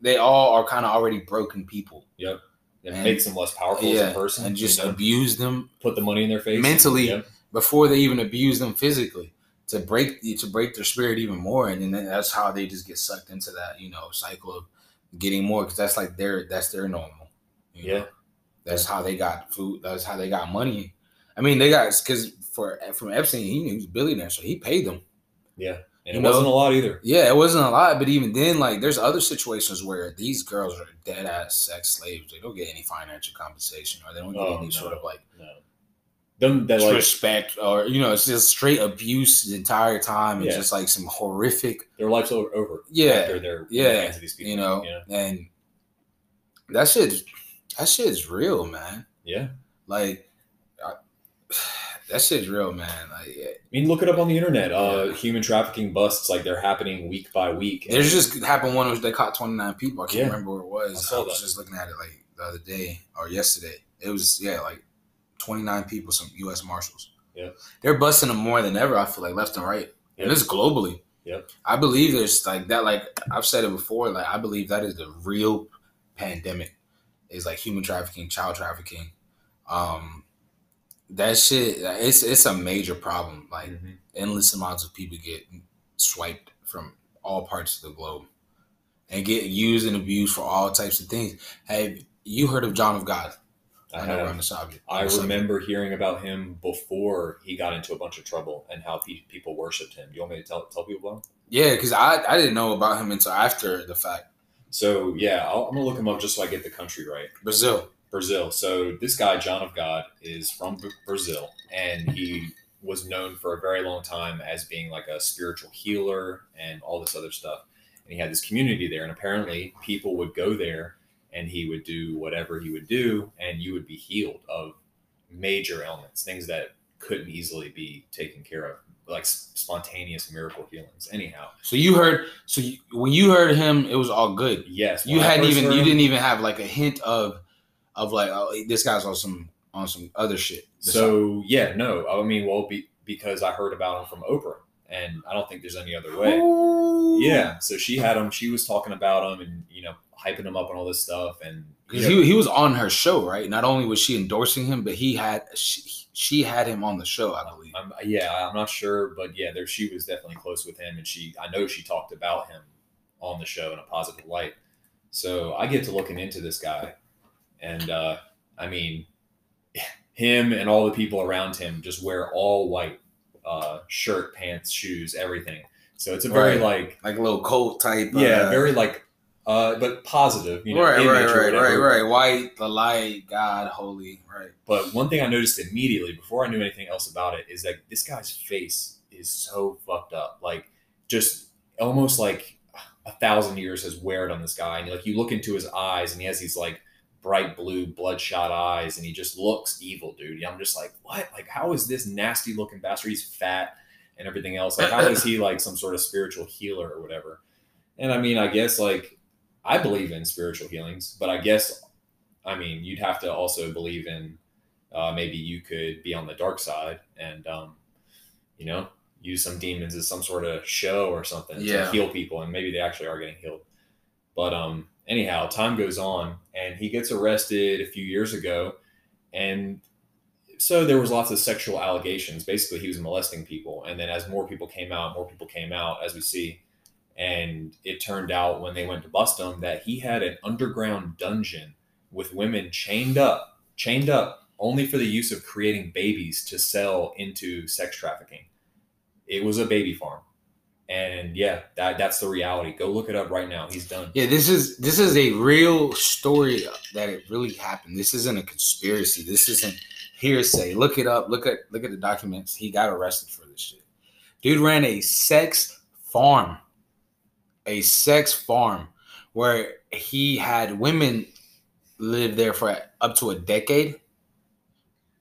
they all are kind of already broken people. Yep. It And- makes them less powerful as a person. and just you know? abuse them put the money in their face. Mentally. Before they even abuse them physically to break to break their spirit even more and then that's how they just get sucked into that you know cycle of getting more because that's like their that's their normal you Yeah. know? that's how they got food that's how they got money i mean they got because for from epstein he, he was a billionaire so he paid them Yeah. And it wasn't a lot either. yeah it wasn't a lot but even then like there's other situations where these girls are dead ass sex slaves they don't get any financial compensation or they don't get Oh, any no. sort of like No. Them that like respect or you know it's just straight abuse the entire time It's Yeah. just like some horrific their life's o- over. Yeah, After they're yeah, these people. you know Yeah. and that shit that shit's real man Yeah. like I, that shit's real man like I mean, look it up on the internet. Uh, human trafficking busts like they're happening week by week. there's just happened one which they caught 29 people i can't Yeah. remember where it was I i, was that. just looking at it like the other day or yesterday it was yeah like 29 people some u.s marshals Yeah. they're busting them more than ever i feel like left and right and Yeah. this is globally Yep. I believe there's like that. Like I've said it before. Like I believe that is the real pandemic. Is like human trafficking, child trafficking. Um, that shit. It's it's a major problem. Like Mhm. endless amounts of people get swiped from all parts of the globe and get used and abused for all types of things. Have you heard of John of God? I know have. I on the subject. remember hearing about him before he got into a bunch of trouble and how pe- people worshipped him. Do You want me to tell tell people about him? Yeah, because I, I didn't know about him until after the fact. So yeah, I'll, I'm gonna look him up just so I get the country right. Brazil. Brazil. So this guy, John of God, is from B- Brazil, and he was known for a very long time as being like a spiritual healer and all this other stuff. And he had this community there, and apparently people would go there, and he would do whatever he would do, and you would be healed of major ailments, things that couldn't easily be taken care of, like spontaneous miracle healings. Anyhow, So you heard. So you, when you heard him, it was all good. yes, You hadn't even. You him- didn't even have like a hint of, of like, oh, this guy's on some on some other shit. So yeah, no, I mean, well, be, because I heard about him from Oprah, and I don't think there's any other way. Ooh. Yeah, so she had him. She was talking about him and you know hyping him up and all this stuff. And you Because know, he, he was on her show, right? Not only was she endorsing him, but he had she, she had him on the show, I believe. I'm, yeah, I'm not sure, but yeah, there she was definitely close with him, and she I know she talked about him on the show in a positive light. So I get to looking into this guy, and uh, I mean, him and all the people around him just wear all white, uh, shirt, pants, shoes, everything. So it's a very Right. like Like a little cult type. yeah, uh, very like uh, but positive, you know, right, right, right, right, right. White, the light, God, holy, right. But one thing I noticed immediately before I knew anything else about it is that this guy's face is so fucked up. Like just almost like a thousand years has weared on this guy. And like you look into his eyes and he has these like bright blue bloodshot eyes and he just looks evil, dude. I'm just like, what? Like how is this nasty looking bastard? He's fat and everything else. Like how is he like some sort of spiritual healer or whatever? And I mean, I guess like I believe in spiritual healings, but I guess I mean you'd have to also believe in uh, maybe you could be on the dark side and um, you know use some demons as some sort of show or something Yeah. to heal people and maybe they actually are getting healed but um anyhow time goes on and he gets arrested a few years ago and so there was lots of sexual allegations basically he was molesting people and then as more people came out more people came out as we see and it turned out when they went to bust him that he had an underground dungeon with women chained up chained up only for the use of creating babies to sell into sex trafficking. It was a baby farm. And yeah, that that's the reality. Go look it up right now. He's done. Yeah, this is this is a real story that it really happened. This isn't a conspiracy. This isn't hearsay. Look it up. Look at look at the documents. He got arrested for this shit. Dude ran a sex farm. A sex farm where he had women live there for up to a decade.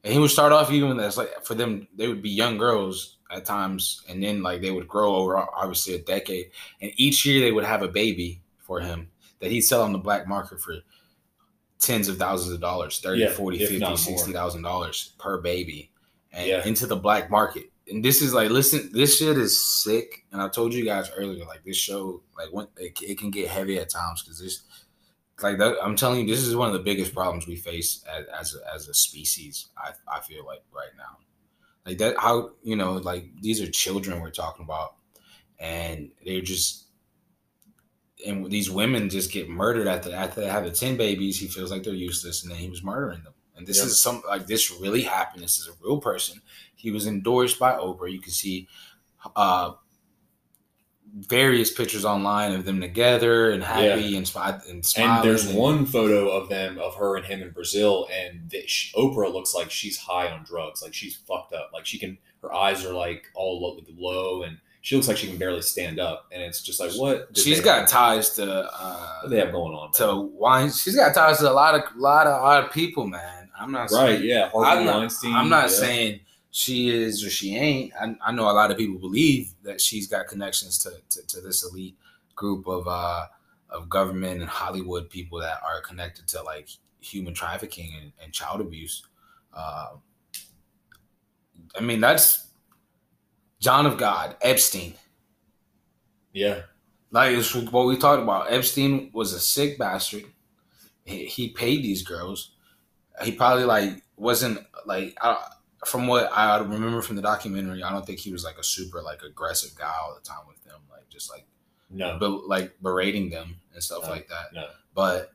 And he would start off even that's like for them, they would be young girls at times, and then like they would grow over obviously a decade. And each year they would have a baby for him that he'd sell on the black market for tens of thousands of dollars 30 Yeah, 40 50 not more. 60 thousand dollars per baby and Yeah. into the black market and this is like listen this shit is sick and i told you guys earlier like this show like when it, it can get heavy at times because this like that i'm telling you this is one of the biggest problems we face as as a, as a species i i feel like right now like that how you know like these are children we're talking about. And they're just and these women just get murdered after after they have the 10 babies he feels like they're useless and then he was murdering them. And this Yep. is some like this really happened. This is a real person. He was endorsed by oprah. You can see uh various pictures online of them together and happy and, smi- and smiling And there's one photo of them of her and him in Brazil, and the, sh Oprah looks like she's high on drugs, like she's fucked up. Like she can, her eyes are like all low, low and she looks like she can barely stand up. And it's just like, what? she's got have- ties to what uh do they have going on? to wine she's got ties to a lot of a lot of odd people man i'm not right? saying, Yeah, Harvey I'm not- Weinstein. I'm not yeah. saying she is or she ain't. I, I know a lot of people believe that she's got connections to, to, to this elite group of uh, of government and Hollywood people that are connected to like human trafficking and, and child abuse. Uh, I mean, that's John of God, Epstein. Yeah. Like it's what we talked about. Epstein was a sick bastard. He, he paid these girls. He probably like wasn't like I, from what I remember from the documentary. I don't think he was like a super like aggressive guy all the time with them. Like just like No. but like berating them and stuff No, like that. no. But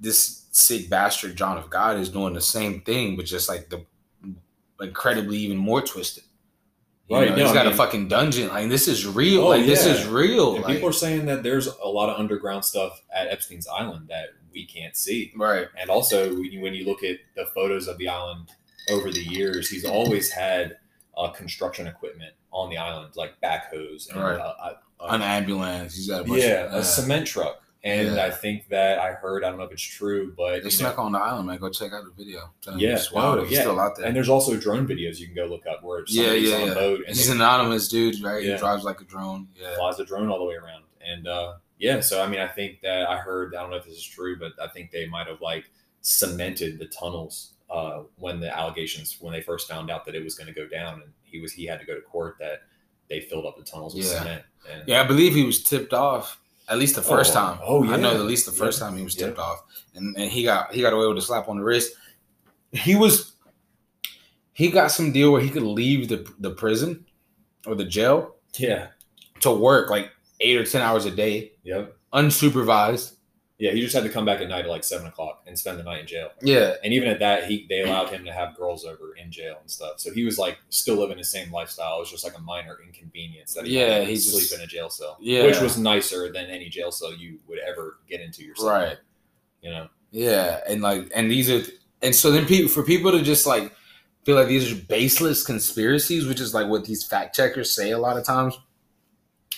this sick bastard John of God is doing the same thing, but just like the incredibly even more twisted. You Right, know, no, he's I got a mean- fucking dungeon. Like this is real. Oh, like this is real. Like, people are saying that there's a lot of underground stuff at Epstein's Island that we can't see. right. And also, when you, when you look at the photos of the island over the years, he's always had uh, construction equipment on the island, like backhoes and Right. uh, uh, uh, An ambulance. He's got a bunch yeah, of, a cement truck. And Yeah. I think that I heard, I don't know if it's true, but They you know, on the island, man. Go check out the video. I'm telling you, Yeah, no, yeah. still out there. and there's also drone videos you can go look up where yeah, yeah, on yeah. a boat and And he's an anonymous dude, right? Yeah. He drives like a drone. Yeah. flies a drone all the way around. And uh, yeah, so I mean, I think that I heard, I don't know if this is true, but I think they might have like cemented the tunnels uh, when the allegations, when they first found out that it was going to go down, and he was he had to go to court that they filled up the tunnels with Yeah. cement. And Yeah, I believe he was tipped off at least the first Oh, time. oh, I know yeah. at least the first Yeah. time he was Yeah. tipped off, and and he got he got away with a slap on the wrist. He was he got some deal where he could leave the the prison or the jail yeah, to work like eight or ten hours a day, yep, unsupervised. Yeah. He just had to come back at night at like seven o'clock and spend the night in jail. Yeah, And even at that, he they allowed him to have girls over in jail and stuff. So he was like still living the same lifestyle. It was just like a minor inconvenience that he Yeah, had to he sleep just- in a jail cell. Yeah. which was nicer than any jail cell you would ever get into yourself. right. You know. Yeah, and like, and these are, and so then people for people to just like feel like these are baseless conspiracies, which is like what these fact checkers say a lot of times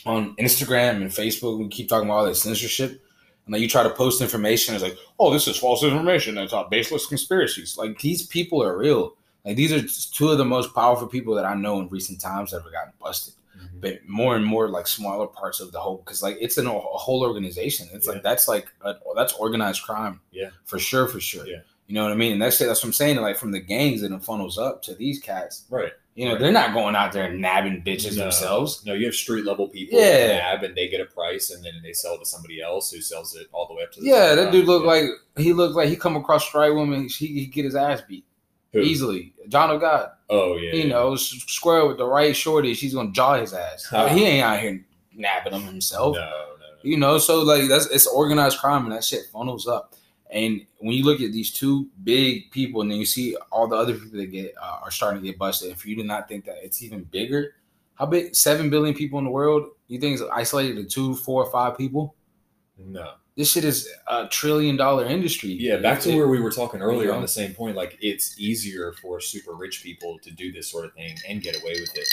on Instagram and Facebook. We keep talking about all this censorship, and like you try to post information, it's like, oh, this is false information. That's all baseless conspiracies. Like these people are real. Like these are two of the most powerful people that I know in recent times that have gotten busted mm-hmm. but more and more like smaller parts of the whole because like it's an, a whole organization it's Yeah. like that's like a, that's organized crime Yeah. for sure for sure Yeah. you know what i mean and that's that's what i'm saying like from the gangs and it funnels up to these cats Right. You know Right. they're not going out there nabbing bitches No. themselves No, you have street level people Yeah. nab and they get a price and then they sell it to somebody else who sells it all the way up to the yeah that dude looked Yeah. like he looked like he come across straight woman he he get his ass beat Who? easily john of god Oh yeah. you yeah. know square with the right shorty she's gonna jaw his ass he ain't out here nabbing them himself No, no, no. You know, so like that's it's organized crime and that shit funnels up. And when you look at these two big people, and then you see all the other people that get uh, are starting to get busted, and for you to not think that it's even bigger, how big? Seven billion people in the world. You think it's isolated to two, four, or five people? No. This shit is a trillion dollar industry. Yeah, back to It- where we were talking earlier know? on the same point. Like, it's easier for super rich people to do this sort of thing and get away with it.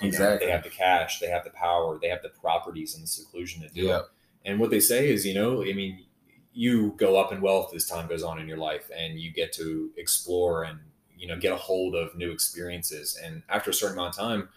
You know, Exactly. they have the cash, they have the power, they have the properties and the seclusion to do Yeah. it. And what they say is, you know, I mean, you go up in wealth as time goes on in your life, and you get to explore and you know get a hold of new experiences. And after a certain amount of time,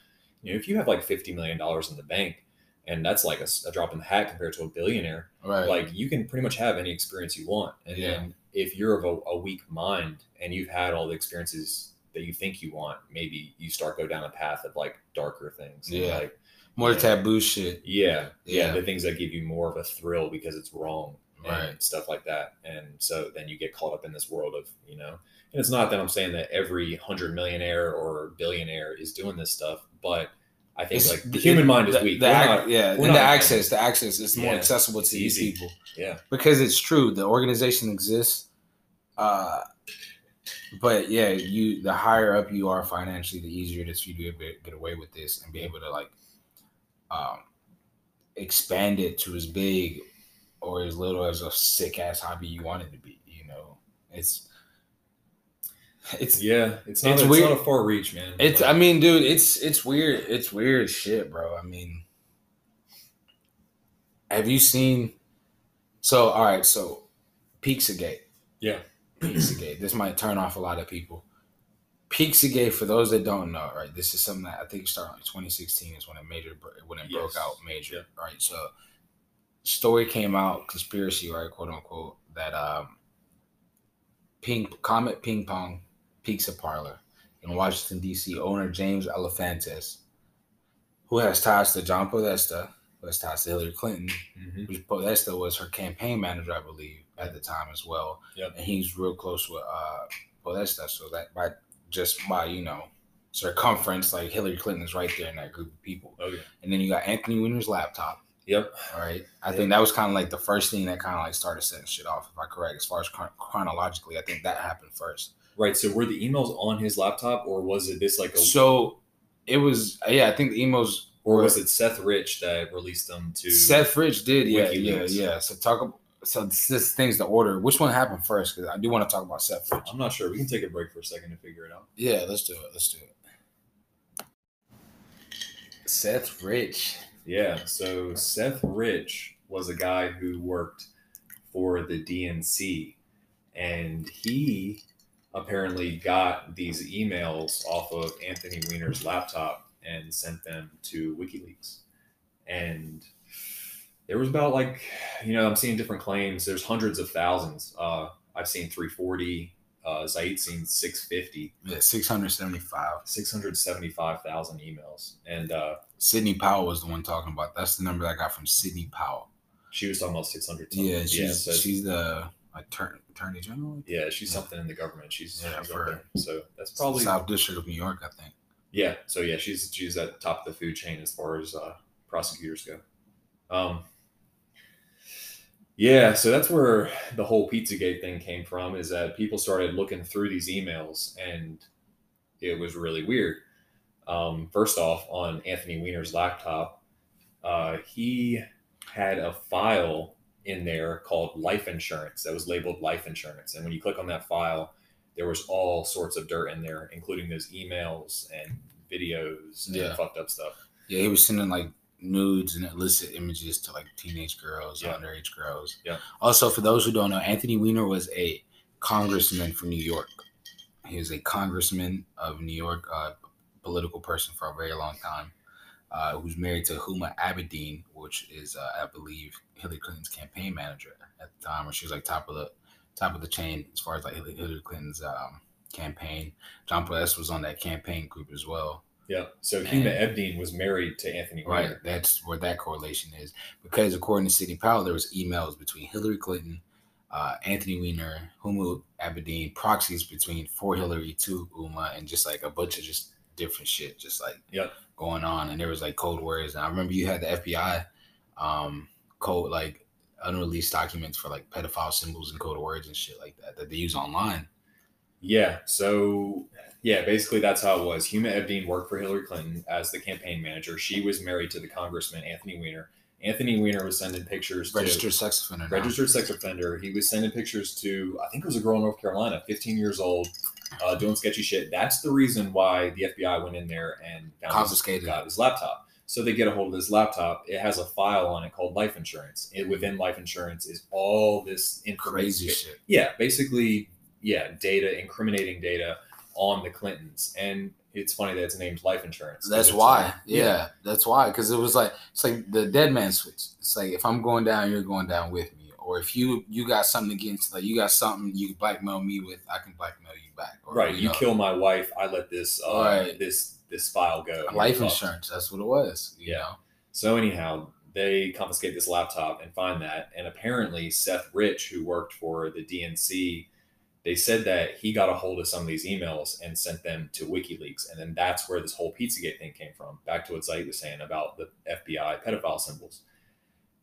you know, if you have like fifty million dollars in the bank, and that's like a drop in the hat compared to a billionaire right. like you can pretty much have any experience you want and Yeah. then if you're of a, a weak mind and you've had all the experiences that you think you want maybe you start go down a path of like darker things Yeah. like More taboo shit. yeah, yeah Yeah. the things that give you more of a thrill because it's wrong and stuff like that. And so then you get caught up in this world of you know and it's not that i'm saying that every hundred millionaire or billionaire is doing this stuff but i think It's- like the human mind is the- weak. the ac- not- yeah, and the access, the access is more Yeah, accessible to these easy. people. yeah. Because it's true the organization exists uh but yeah you the higher up you are financially the easier it is for you to get, get away with this and be able to like um expand it to as big or as little as a sick ass hobby you want it to be you know it's it's Yeah, it's not. It's It's, weird. not a far reach, man. it's Like, i mean dude it's it's weird it's weird shit bro i mean have you seen so all right so Pizzagate. Yeah. Pizzagate. This might turn off a lot of people. Pizzagate, for those that don't know, right? This is something that I think started in 2016 is when it major when it broke out major, Yeah. right? So story came out, conspiracy, right, quote unquote, that um Ping Comet Ping Pong Pizza Parlor in Washington, DC, owner James Alefantis, who has ties to John Podesta, was ties to Hillary Clinton, Mhm. which Podesta was her campaign manager, I believe, at the time as well. Yep. And he's real close with uh, Podesta, so that by just by you know circumference, like Hillary Clinton is right there in that group of people. Oh yeah. And then you got Anthony Weiner's laptop. Yep. All right. I Yep. think that was kind of like the first thing that kind of like started setting shit off, if I correct, as far as chron- chronologically. I think that happened first. Right. So were the emails on his laptop, or was it this like a, So it was, yeah, I think the emails or was it Seth Rich that released them to? Seth Rich did, yeah, yeah, WikiLeaks. yeah. So talk. So this, this thing's the order. Which one happened first? Because I do want to talk about Seth Rich. I'm not sure. We can take a break for a second to figure it out. Yeah, let's do it. Let's do it. Seth Rich. Yeah. So Seth Rich was a guy who worked for the DNC, and he apparently got these emails off of Anthony Weiner's laptop and sent them to WikiLeaks. And there was about like, you know, I'm seeing different claims. There's hundreds of thousands. Uh, I've seen 340. Uh, Zaid's 650. Yeah, six hundred seventy-five. 675,000 emails. And uh, Sidney Powell was the one talking about. That's the number I got from Sidney Powell. she was talking about 600. Yeah, she's yeah, so, she's the attorney, attorney general. yeah, she's Yeah. something in the government. She's, Yeah, she's for- So that's probably, South District of New York, I think. yeah. So yeah, she's, she's at the top of the food chain as far as uh, prosecutors go. Um, yeah, so that's where the whole Pizzagate thing came from. Is that people started looking through these emails, and it was really weird. Um, first off, on Anthony Weiner's laptop, uh, he had a file in there called life insurance that was labeled life insurance, and when you click on that file, there was all sorts of dirt in there, including those emails and videos and Yeah. fucked up stuff. Yeah, he was sending like nudes and illicit images to like teenage girls, Yeah. underage girls. Yeah. Also, for those who don't know, Anthony Weiner was a congressman from New York. He was a congressman of New York, uh, political person for a very long time, uh, who's married to Huma Abedin, which is, uh, I believe, Hillary Clinton's campaign manager at the time, where she was like top of the top of the chain as far as like Hillary Hillary Clinton's um, campaign. John Podesta was on that campaign group as well. Yeah. So. Huma Abedin was married to Anthony Right. That's where that correlation is. Because according to Sidney Powell, there was emails between Hillary Clinton, uh, Anthony Weiner, Huma Abedin, proxies between for Hillary to Huma, and just like a bunch of just different shit, just like Yep. going on. And there was like code words. And I remember you had the FBI um, code like unreleased documents for like pedophile symbols and code words and shit like that that they use online. Yeah. So yeah, basically that's how it was. Huma Abedin worked for Hillary Clinton as the campaign manager. She was married to the congressman Anthony Weiner. Anthony Weiner was sending pictures Registered to sex offender. now. registered sex offender. He was sending pictures to I think it was a girl in North Carolina, 15 years old, uh, doing sketchy shit. That's the reason why the FBI went in there and his- Confiscated. got his laptop. So they get a hold of this laptop. It has a file on it called life insurance. It, within life insurance is all this information. Crazy shit. Yeah, basically, yeah, data, incriminating data on the Clintons. And it's funny that it's named life insurance. That's why. like- yeah, that's why. Because it was like it's like the dead man switch. It's like if I'm going down, you're going down with me. Or if you you got something against, like you got something you can blackmail me with, I can blackmail you back. Or, Right. You know, kill my wife. I let this uh, Right. this this file go. Life insurance. That's what it was. You Yeah. know? So anyhow, they confiscate this laptop and find that, and apparently Seth Rich, who worked for the DNC, they said that he got a hold of some of these emails and sent them to WikiLeaks, and then that's where this whole PizzaGate thing came from. Back to what Zaid was saying about the FBI pedophile symbols.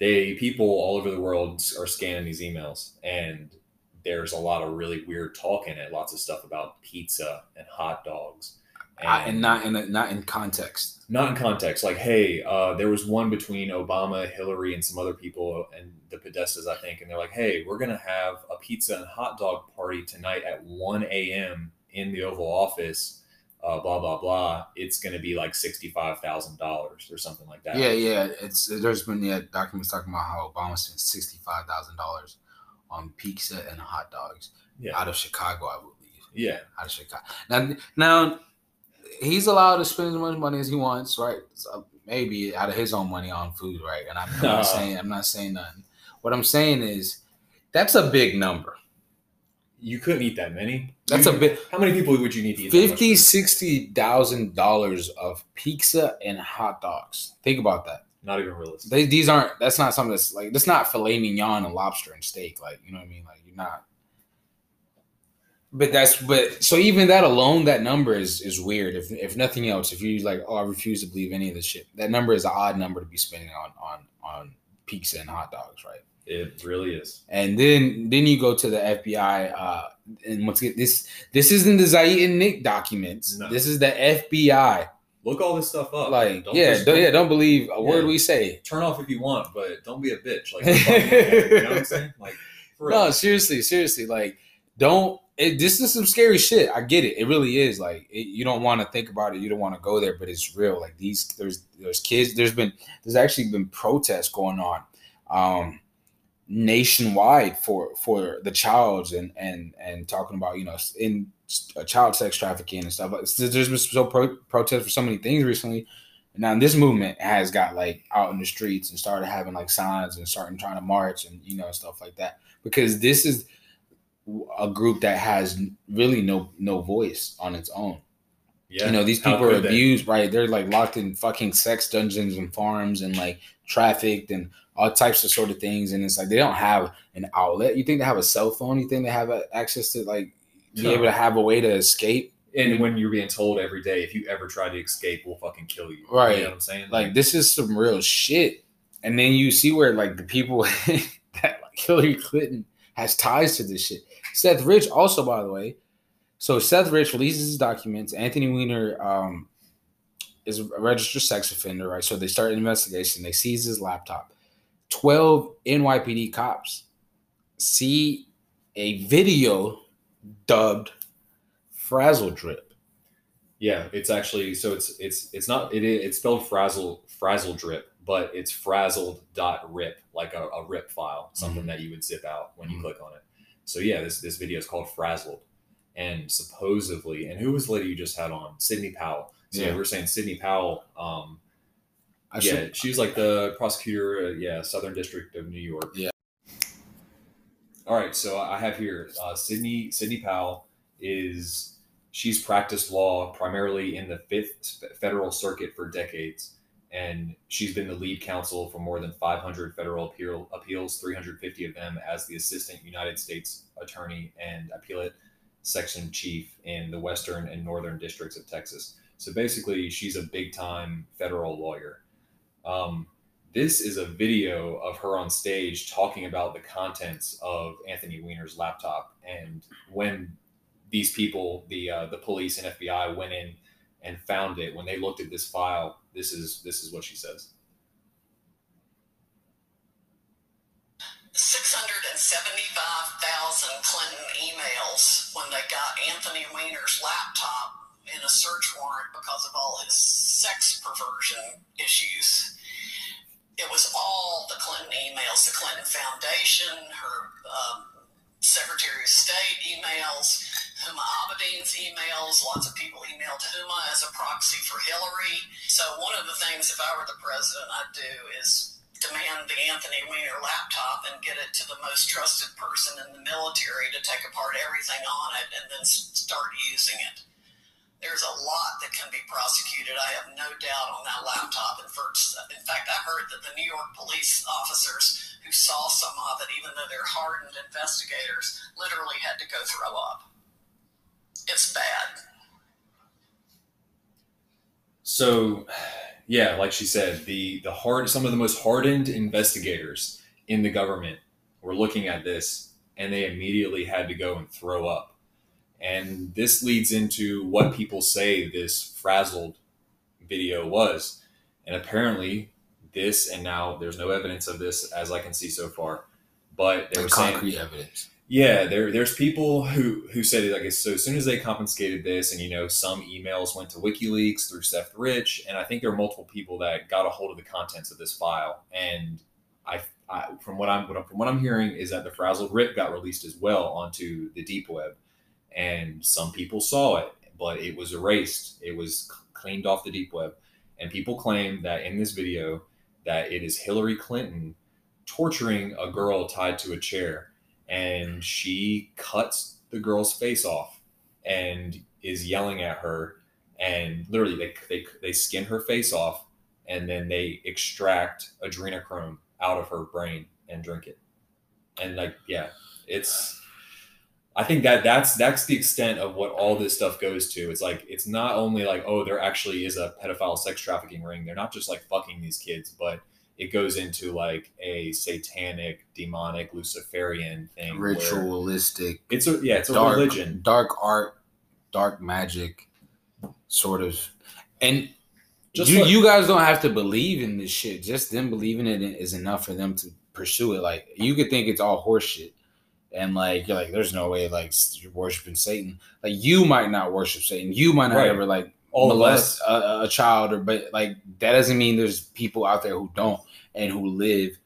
They people all over the world are scanning these emails, and there's a lot of really weird talk in it. Lots of stuff about pizza and hot dogs, I- and not in a, not in context. not in context. Like, hey, uh, there was one between Obama, Hillary, and some other people, and the Podestas, I think, and they're like, hey, we're gonna have a pizza and hot dog party tonight at one a.m. in the Oval Office. Uh, blah blah blah. It's gonna be like sixty-five thousand dollars or something like that. Yeah, yeah. It's there's been yeah documents talking about how Obama spent sixty five thousand dollars on pizza and hot dogs Yeah. out of Chicago, I believe. yeah, out of Chicago. Now, now he's allowed to spend as much money as he wants, right? So maybe out of his own money on food, right? And I'm not Uh. saying I'm not saying nothing. What I'm saying is that's a big number. You couldn't eat that many. That's You- a bit How many people would you need to eat? fifty, sixty thousand dollars of pizza and hot dogs. Think about that. not even realistic. They, these aren't. That's not something that's like. That's not filet mignon and lobster and steak. Like you know what I mean. Like you're not. But that's but so even that alone, that number is is weird. If if nothing else, if you like, oh, I refuse to believe any of this shit. That number is an odd number to be spending on on on pizza and hot dogs, right? It really is. And then then you go to the FBI, uh, and once again, this this isn't the Zaid and Nick documents. No. This is the FBI. Look all this stuff up. Like, Don't yeah, don't, yeah, don't believe a word we say. turn off if you want, but don't be a bitch. Like, you know what I'm saying? Like, for No, seriously, seriously, like, don't. It, this is some scary shit. I get it. It really is. Like, it, you don't want to think about it. You don't want to go there, but it's real. Like these, there's there's kids. There's been there's actually been protests going on, um, nationwide for for the childs and and and talking about you know in uh, child sex trafficking and stuff. There's been so pro- protests for so many things recently. Now this movement has got like out in the streets and started having like signs and starting trying to march and you know stuff like that because this is a group that has really no no voice on its own. yeah. You know, these people are could they? abused, right? They're like locked in fucking sex dungeons and farms and like trafficked and all types of sort of things. And it's like they don't have an outlet. You think they have a cell phone? You think they have access to like be able to have a way to escape? And when you're being told every day, if you ever try to escape, we'll fucking kill you. Right. You know what I'm saying? Like this is some real shit. And then you see where like the people that like Hillary Clinton has ties to this shit. Seth Rich also, by the way. So Seth Rich releases his documents. Anthony Weiner um, is a registered sex offender, right? So they start an investigation. They seize his laptop. Twelve NYPD cops see a video dubbed "Frazzle Drip." Yeah, it's actually so it's it's it's not it it's spelled frazzle frazzle drip, but it's frazzled dot rip like a, a rip file, something Mhm. that you would zip out when you Mhm. click on it. So yeah, this this video is called frazzled, and supposedly, and who was the lady you just had on? Sidney Powell. So yeah, Yeah. we we're saying Sidney Powell. Um, I yeah, should- she was like the prosecutor. Uh, yeah, Southern District of New York. Yeah. All right, so I have here uh, Sidney Sidney Powell is she's practiced law primarily in the Fifth Federal Circuit for decades, and she's been the lead counsel for more than 500 federal appeal, appeals, 350 of them as the assistant United States attorney and appellate section chief in the Western and Northern districts of Texas. So basically, she's a big time federal lawyer. Um, this is a video of her on stage talking about the contents of Anthony Weiner's laptop and when these people, the uh, the police and FBI, went in and found it. When they looked at this file, this is this is what she says. 675,000 Clinton emails when they got Anthony Weiner's laptop in a search warrant because of all his sex perversion issues. It was all the Clinton emails, the Clinton Foundation, her um, Secretary of State emails, Huma Abedin's emails. Lots of people emailed Huma as a proxy for Hillary. So one of the things, if I were the president, I'd do is demand the Anthony Weiner laptop and get it to the most trusted person in the military to take apart everything on it and then start using it. There's a lot that can be prosecuted. I have no doubt on that laptop. In fact, I heard that the New York police officers who saw some of it, even though they're hardened investigators, literally had to go throw up. It's bad. So, yeah, like she said, the the hard some of the most hardened investigators in the government were looking at this, and they immediately had to go and throw up. And this leads into what people say this frazzled video was, and apparently this and now there's no evidence of this as I can see so far, but they were Like saying concrete evidence. Yeah, there there's people who who said guess so. As soon as they confiscated this, and you know, some emails went to WikiLeaks through Seth Rich, and I think there are multiple people that got a hold of the contents of this file. And I, I from what I'm from what I'm hearing is that the frazzled rip got released as well onto the deep web, and some people saw it, but it was erased. It was cleaned off the deep web, and people claim that in this video that it is Hillary Clinton torturing a girl tied to a chair and she cuts the girl's face off and is yelling at her and literally they, they, they skin her face off and then they extract adrenochrome out of her brain and drink it. And like, yeah, it's. I think that that's that's the extent of what all this stuff goes to. It's like it's not only like oh there actually is a pedophile sex trafficking ring. They're not just like fucking these kids, but it goes into like a satanic, demonic, Luciferian thing. Ritualistic, It's a yeah, it's a dark, religion. dark art, dark magic, sort of. And Just you, like- you guys don't have to believe in this shit. Just them believing it is enough for them to pursue it. Like you could think it's all horseshit, and like you're like, there's no way like you're worshiping Satan. Like you might not worship Satan. You might not Right. ever like All of molest us. a, a child, or but like that doesn't mean there's people out there who don't and who live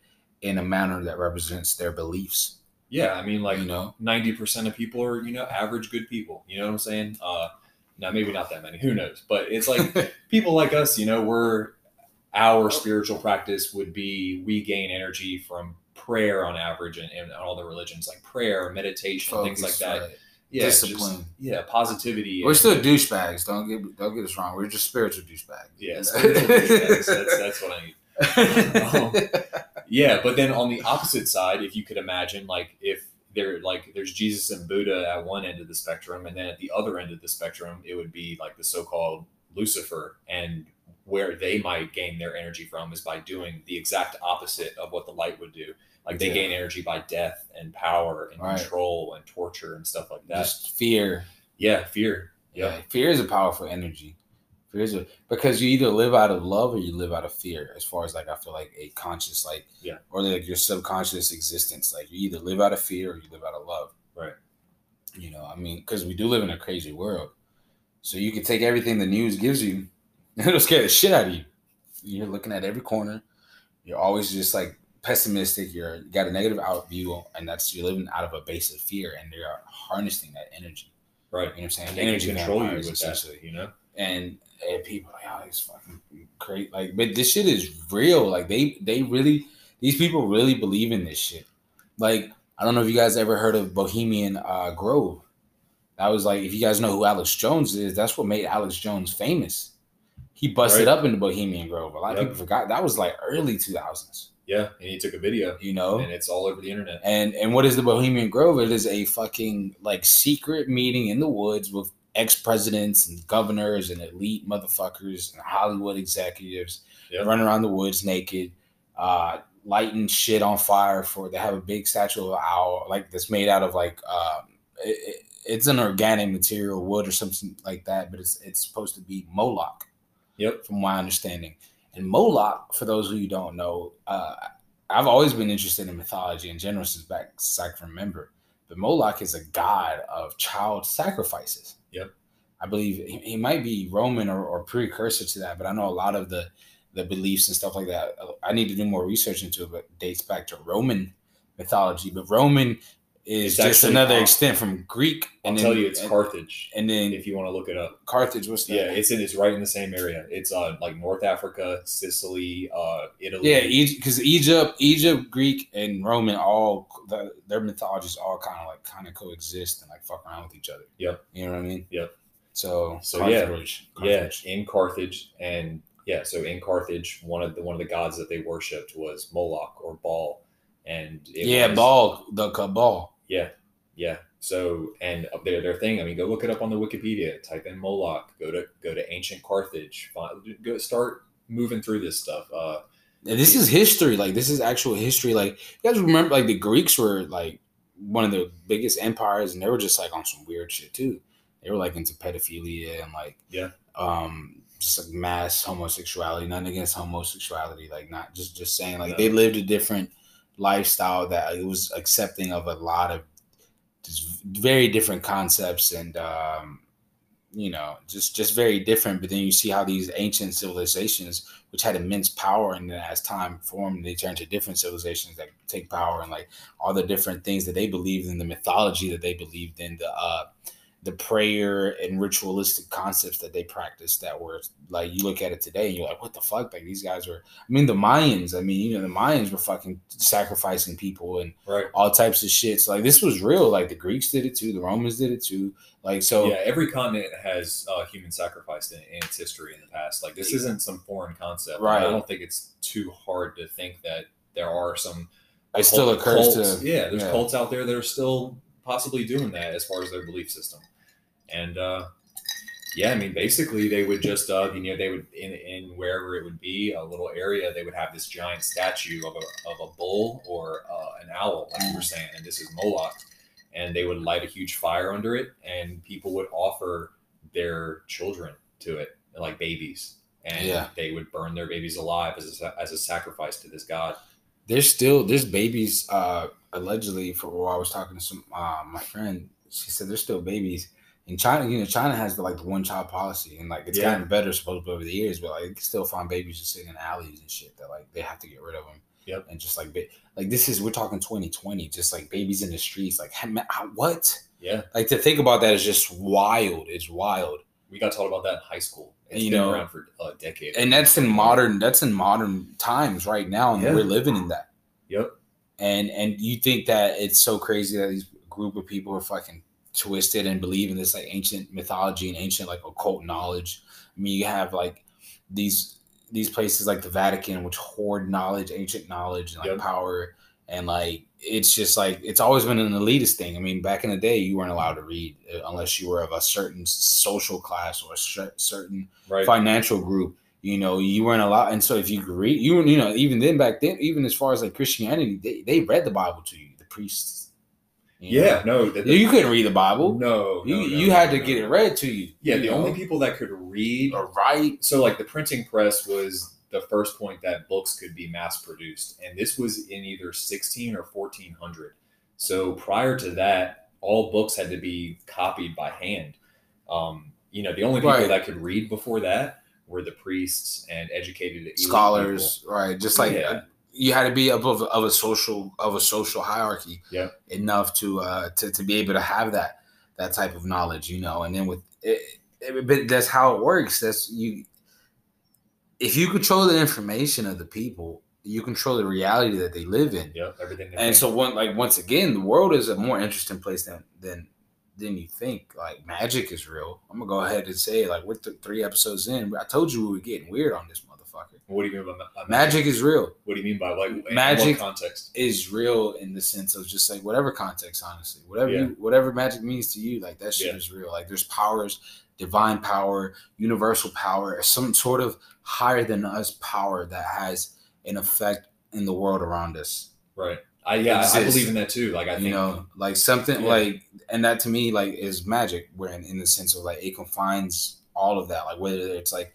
in a manner that represents their beliefs. Yeah, I mean like you know, ninety percent of people are you know average good people. You know what I'm saying? Uh, now maybe not that many. Who knows? But it's like people like us. You know, we're our spiritual practice would be we gain energy from prayer on average and, and all the religions like prayer, meditation, things like that. right. Yeah, just- discipline. yeah, positivity. We're and- still douchebags. Don't get don't get us wrong. We're just spiritual douchebags. yeah, spiritual douchebags. that's, that's what I need. Um, Yeah, but then on the opposite side, if you could imagine, like if there, like there's Jesus and Buddha at one end of the spectrum, and then at the other end of the spectrum, it would be like the so-called Lucifer, and where they might gain their energy from is by doing the exact opposite of what the light would do. Like they Yeah. gain energy by death and power and Right. control and torture and stuff like that. just fear. yeah, fear. Yeah, fear is a powerful energy. Fear is a, because you either live out of love or you live out of fear. As far as like I feel like a conscious like Yeah. or like your subconscious existence. Like you either live out of fear or you live out of love. Right. You know, I mean, because we do live in a crazy world. So you can take everything the news gives you, and it'll scare the shit out of you. You're looking at every corner. You're always just like pessimistic. You're you got a negative out view, and that's you're living out of a base of fear, and you're harnessing that energy. Right. You know what I'm saying? And they can control you with that. You know. and, and people are like, oh, it's fucking crazy. Like, but this shit is real. Like they they really these people really believe in this shit. Like, I don't know if you guys ever heard of Bohemian uh, Grove. That was like, if you guys know who Alex Jones is, that's what made Alex Jones famous. He busted Right. up into Bohemian Grove. A lot of people forgot that was like early two thousands. Yeah, and he took a video, You know, and it's all over the internet. and and what is the Bohemian Grove? It is a fucking like secret meeting in the woods with ex presidents and governors and elite motherfuckers and Hollywood executives Yep. running around the woods naked, uh, lighting shit on fire for. They have a big statue of an owl like that's made out of like um, it, it- it's an organic material, wood or something like that, but it's it's supposed to be Moloch Yep. from my understanding. And Moloch, for those who you who don't know, uh, I've always been interested in mythology in general since back since I can remember. But Moloch is a god of child sacrifices. Yep. I believe he, he might be Roman or, or precursor to that, but I know a lot of the the beliefs and stuff like that. I need to do more research into it, but it dates back to Roman mythology. But Roman is It's just actually- another I'll- extent from Greek. I'll and tell then, you, it's and, Carthage. and then If you want to look it up, Carthage. What's that? yeah, it's in it's right in the same area. It's uh like North Africa, Sicily, uh Italy. Yeah, because Egypt, Egypt, Greek, and Roman all the, their mythologies all kind of like kind of coexist and like fuck around with each other. Yep. You know what I mean? Yep. So, So, yeah. Carthage, yeah, in Carthage, and yeah, so in Carthage, one of the one of the gods that they worshipped was Moloch or Baal, and it yeah, was- Baal, the Cabal. Yeah, yeah. So and up there, their thing. I mean, go look it up on the Wikipedia. Type in Moloch. Go to go to ancient Carthage. Find, go start moving through this stuff. Uh, And this is history. Like this is actual history. Like you guys remember, like the Greeks were like one of the biggest empires, and they were just like on some weird shit too. They were like into pedophilia and like Yeah. um, just like mass homosexuality. Nothing against homosexuality, like not just just saying like No. they lived a different lifestyle that it was accepting of a lot of just very different concepts and um, you know just just very different. But then you see how these ancient civilizations which had immense power and then as time formed they turned to different civilizations that take power and like all the different things that they believed in the mythology that they believed in the uh the prayer and ritualistic concepts that they practice that were like you look at it today and you're like what the fuck like these guys are i mean the mayans i mean you know the mayans were fucking sacrificing people and Right. all types of shit so like this was real like the greeks did it too the romans did it too like so yeah, every continent has uh, human sacrifice in, in its history in the past. Like this isn't some foreign concept. Right. I don't think it's too hard to think that there are some. it still cult- occurs cults- to yeah, there's yeah. cults out there that are still possibly doing that as far as their belief system, and uh, yeah, I mean basically they would just uh, you know they would in in wherever it would be a little area they would have this giant statue of a of a bull or uh, an owl like you were saying, and this is Moloch. And they would light a huge fire under it and people would offer their children to it like babies. And Yeah. they would burn their babies alive as a, as a sacrifice to this god. There's still there's babies uh allegedly for while I was talking to some uh, my friend she said there's still babies in China you know China has the like the one child policy and like it's Yeah. gotten better supposedly over the years but like you can still find babies just sitting in alleys and shit that like they have to get rid of them Yep. and just like ba- like this is we're talking 2020 just like babies in the streets like hey, man, how- what? Yeah. Like to think about that is just wild it's wild. We got taught about that in high school. It's You been know, around for a decade. and that's in modern that's in modern times right now and Yeah. we're living in that. Yep. And and you think that it's so crazy that these group of people are fucking twisted and believe in this like ancient mythology and ancient like occult knowledge. I mean you have like these these places like the vatican which hoard knowledge ancient knowledge and like Yep. power. And like it's just like it's always been an elitist thing. I mean back in the day you weren't allowed to read uh, unless you were of a certain social class or a certain right. financial group you know you weren't allowed and so if you could read you you know even then back then even as far as like christianity they, they read the bible to you the priests you know? yeah no the, you couldn't read the bible no, you no, you no, had to no. get it read to you yeah you the know? only people that could read or write so like the printing press was the first point that books could be mass produced and this was in either 16 or 1400 so prior to that all books had to be copied by hand um, you know the only people Right. that could read before that were the priests and educated scholars right just like Yeah. You had to be above of a social of a social hierarchy Yeah. enough to uh to, to be able to have that that type of knowledge you know? And then with it, it- but that's how it works. That's you if you control the information of the people you control the reality that they live in. Yeah everything and think. so one like once again the world is a more interesting place than than than you think. Like magic is real. I'm gonna go ahead and say like we're th- three episodes in. I told you we were getting weird on this motherfucker what do you mean by ma- magic? Is real. What do you mean by like in Magic- what context? is real in the sense of just like whatever context honestly. Whatever Yeah. you whatever magic means to you like that shit Yeah. is real. Like there's powers divine power universal power some sort of higher than us power that has an effect in the world around us. Right. I yeah I- I believe in that too. Like I you know like something Yeah. like and that to me like is magic. Where in, in the sense of like it confines all of that. Like whether it's like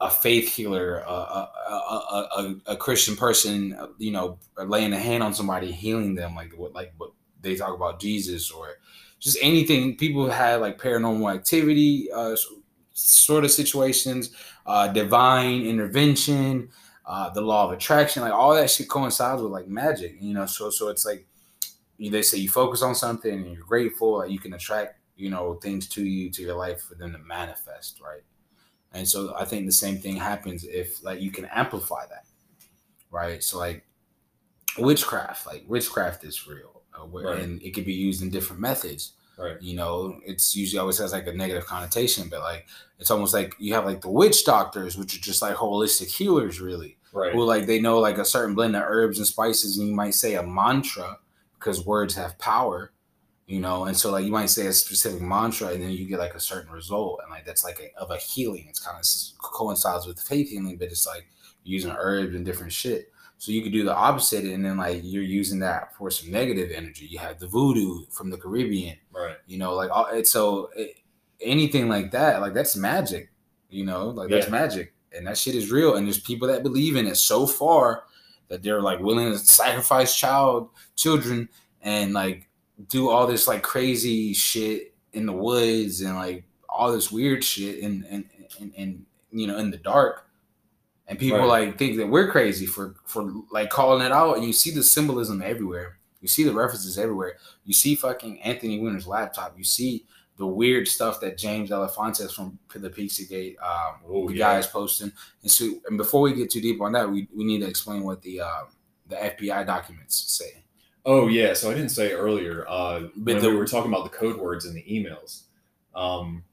a faith healer a, a, a, a, christian person you know laying a hand on somebody healing them like what like what they talk about jesus or just anything people have like paranormal activity uh sort of situations uh divine intervention uh, the law of attraction, like all that shit coincides with like magic, you know. So so it's like they say you focus on something and you're grateful, like you can attract you know things to you to your life for them to manifest, right? And so I think the same thing happens if like you can amplify that, right? So like witchcraft, like witchcraft is real, uh, Right. and it can be used in different methods right you know it's usually always has like a negative connotation but like it's almost like you have like the witch doctors which are just like holistic healers really right who like they know like a certain blend of herbs and spices and you might say a mantra because words have power you know? And so like you might say a specific mantra and then you get like a certain result and like that's like a, of a healing. It's kind of coincides with faith healing but it's like using herbs and different shit. So you could do the opposite and then like you're using that for some negative energy. You have the voodoo from the caribbean right. you know like all- it's so it, anything like that like that's magic you know? Like that's magic and that shit is real and there's people that believe in it so far that they're like willing to sacrifice child children and like do all this like crazy shit in the woods and like all this weird shit and and and, and you know in the dark and people Right. like think that we're crazy for for like calling it out and you see the symbolism everywhere you see the references everywhere you see fucking Anthony Weiner's laptop. You see the weird stuff that James Alefantis from the Pizzagate, um, Oh, the yeah. guy is posting. And so, and before we get too deep on that, we, we need to explain what the um, the FBI documents say. Oh yeah, so I didn't say earlier uh, But when the- we were talking about the code words in the emails. Um,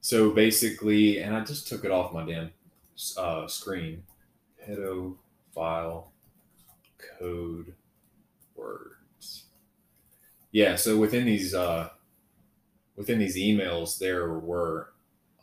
so basically, and I just took it off my damn uh, screen. Pedophile code words. Yeah, so within these uh, within these emails, there were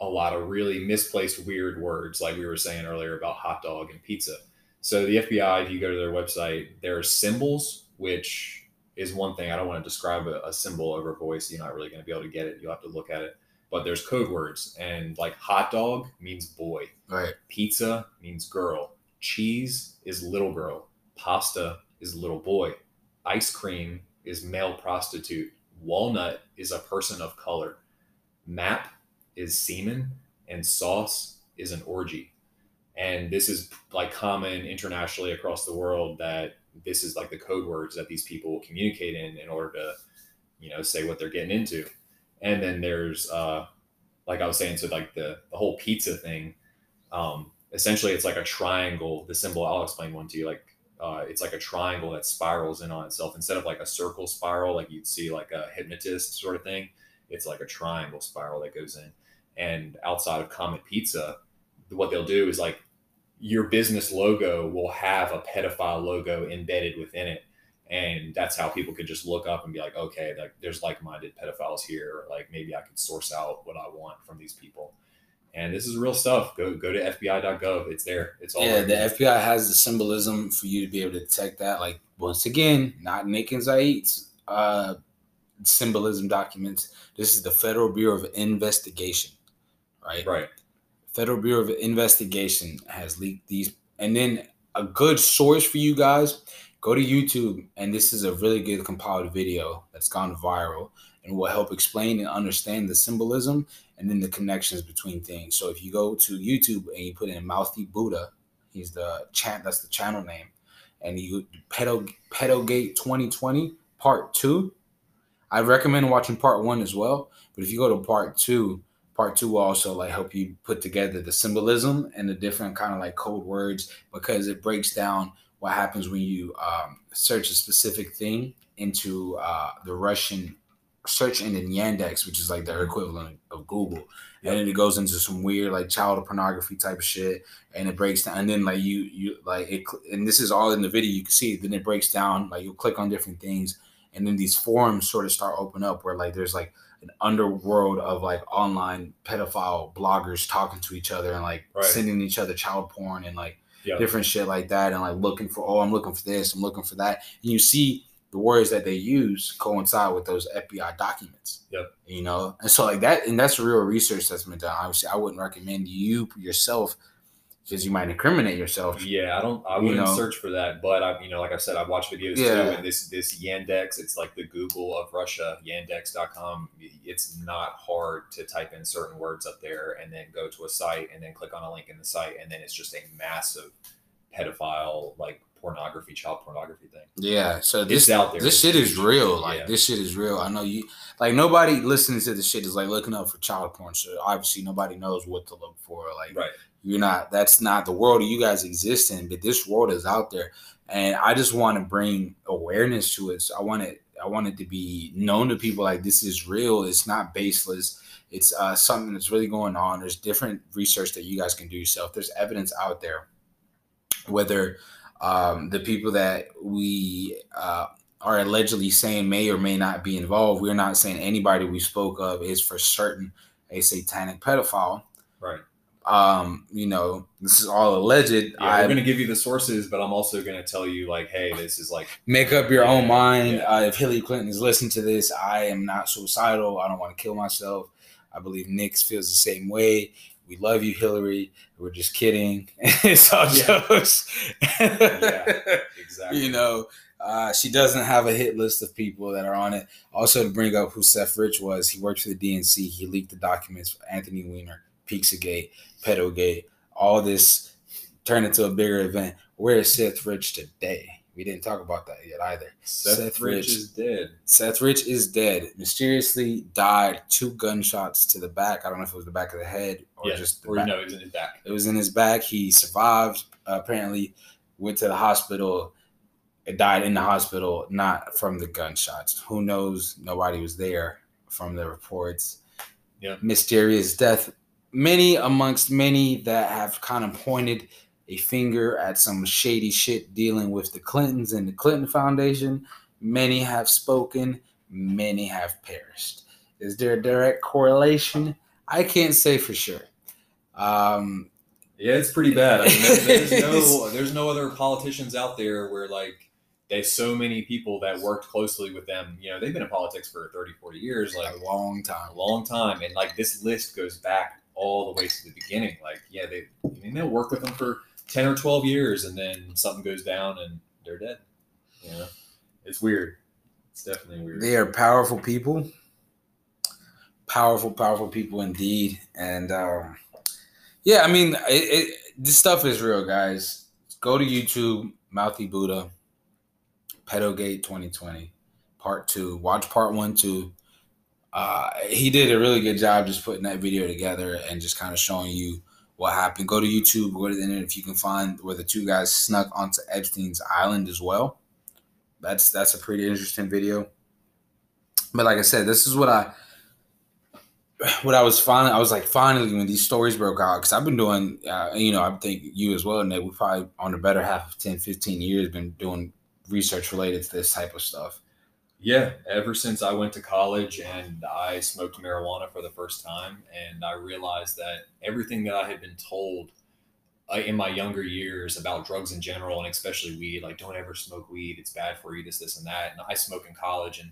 a lot of really misplaced weird words, like we were saying earlier about hot dog and pizza. So the FBI, if you go to their website, there are symbols, which is one thing. I don't want to describe a, a symbol over voice. You're not really going to be able to get it. You'll have to look at it. But there's code words, and like hot dog means boy, Right. pizza means girl, cheese is little girl, pasta is little boy, ice cream is male prostitute, walnut is a person of color, map is semen, and sauce is an orgy. And this is like common internationally across the world that this is like the code words that these people will communicate in in order to, you know, say what they're getting into. And then there's, uh, like I was saying, so like the, the whole pizza thing, um, essentially it's like a triangle. The symbol, I'll explain one to you. Like uh, it's like a triangle that spirals in on itself instead of like a circle spiral, like you'd see like a hypnotist sort of thing. It's like a triangle spiral that goes in. And outside of Comet Pizza, what they'll do is like your business logo will have a pedophile logo embedded within it. And that's how people could just look up and be like, okay, like there's like-minded pedophiles here, or like maybe I could source out what I want from these people. And this is real stuff. Go go to FBI.gov. It's there. It's all Yeah, the there. FBI has the symbolism for you to be able to detect that. Like once again, not Nick and Zaid's uh, symbolism documents. This is the Federal Bureau of Investigation, right? right. Federal Bureau of Investigation has leaked these, and then a good source for you guys. Go to YouTube, and this is a really good compiled video that's gone viral and will help explain and understand the symbolism and then the connections between things. So if you go to YouTube and you put in Mouthy Buddha, he's the chat that's the channel name, and you Pedo Pedogate 2020 Part Two. I recommend watching Part One as well, but if you go to Part Two, Part Two will also like help you put together the symbolism and the different kind of like code words because it breaks down what happens when you um, search a specific thing into uh, the Russian search engine Yandex, which is like their equivalent of Google. And then it goes into some weird like child pornography type of shit, and it breaks down. And then like you you like it, and this is all in the video. You can see. It, then it breaks down. Like you click on different things, and then these forums sort of start open up where like there's like an underworld of like online pedophile bloggers talking to each other and like Right. sending each other child porn and like Yeah. different shit like that and like looking for oh I'm looking for this I'm looking for that and you see the words that they use coincide with those FBI documents. Yep. You know, and so like that, and that's real research that's been done. Obviously, I wouldn't recommend you yourself because you might incriminate yourself. Yeah, I don't. I wouldn't know. search for that, but I, you know, like I said, I watch videos Yeah. too, and this this Yandex, it's like the Google of Russia, Yandex.com. It's not hard to type in certain words up there, and then go to a site, and then click on a link in the site, and then it's just a massive pedophile, like pornography, child pornography thing. Yeah. So this It's out there. this shit is real. Like Yeah. this shit is real. I know you. Like nobody listening to the shit is like looking up for child porn. So obviously nobody knows what to look for. Like Right. you're not that's not the world you guys exist in but this world is out there and i just want to bring awareness to it so i want it i want it to be known to people like this is real it's not baseless it's uh, something that's really going on there's different research that you guys can do yourself there's evidence out there whether um, the people that we uh, are allegedly saying may or may not be involved we're not saying anybody we spoke of is for certain a satanic pedophile Right. um, you know, this is all alleged. Yeah, I'm going to give you the sources, but I'm also going to tell you, like, hey, this is like, make up your own mind. yeah. Uh, if Hillary Clinton is listening to this, I am not suicidal. I don't want to kill myself. I believe Nick feels the same way. We love you, Hillary. We're just kidding. it's all Yeah. jokes. Yeah, exactly. You know, uh, she doesn't have a hit list of people that are on it. Also, to bring up who Seth Rich was, he worked for the DNC. He leaked the documents for Anthony Weiner, Pizzagate, Pedogate. All this turned into a bigger event. Where is Seth Rich today? We didn't talk about that yet either. Seth, Seth Rich, Rich. is dead. Seth Rich is dead. Mysteriously died two gunshots to the back. I don't know if it was the back of the head or yeah, just the or back. no, he's in his back. It was in his back. He survived. Uh, apparently, went to the hospital. It died in the hospital, not from the gunshots. Who knows? Nobody was there from the reports. Yeah. Mysterious death. Many amongst many that have kind of pointed a finger at some shady shit dealing with the Clintons and the Clinton Foundation. Many have spoken. Many have perished. Is there a direct correlation? I can't say for sure. Um, Yeah, it's pretty bad. I mean, there's no there's no other politicians out there where like there's so many people that worked closely with them. You know, they've been in politics for 30, 40 years, like a long time. a long time, and like this list goes back all the way to the beginning. Like, yeah, they I mean they'll work with them for ten or twelve years, and then something goes down and they're dead. You know, it's weird. It's definitely weird. They are powerful people. Powerful, powerful people indeed. And um, yeah, I mean, it, it, this stuff is real, guys. Go to YouTube, Mouthy Buddha, Pedogate 2020, part two. Watch part one, too. Uh, he did a really good job just putting that video together and just kind of showing you what happened. Go to YouTube, go to the internet if you can find where the two guys snuck onto Epstein's island as well. That's that's a pretty interesting video. But like I said, this is what I what I was finally I was like finally when these stories broke out because I've been doing uh, you know I think you as well Nate we probably on the better half of 10 15 years been doing research related to this type of stuff. Yeah, ever since I went to college and I smoked marijuana for the first time, and I realized that everything that I had been told uh, in my younger years about drugs in general, and especially weed, like don't ever smoke weed, it's bad for you, this, this, and that. And I smoke in college, and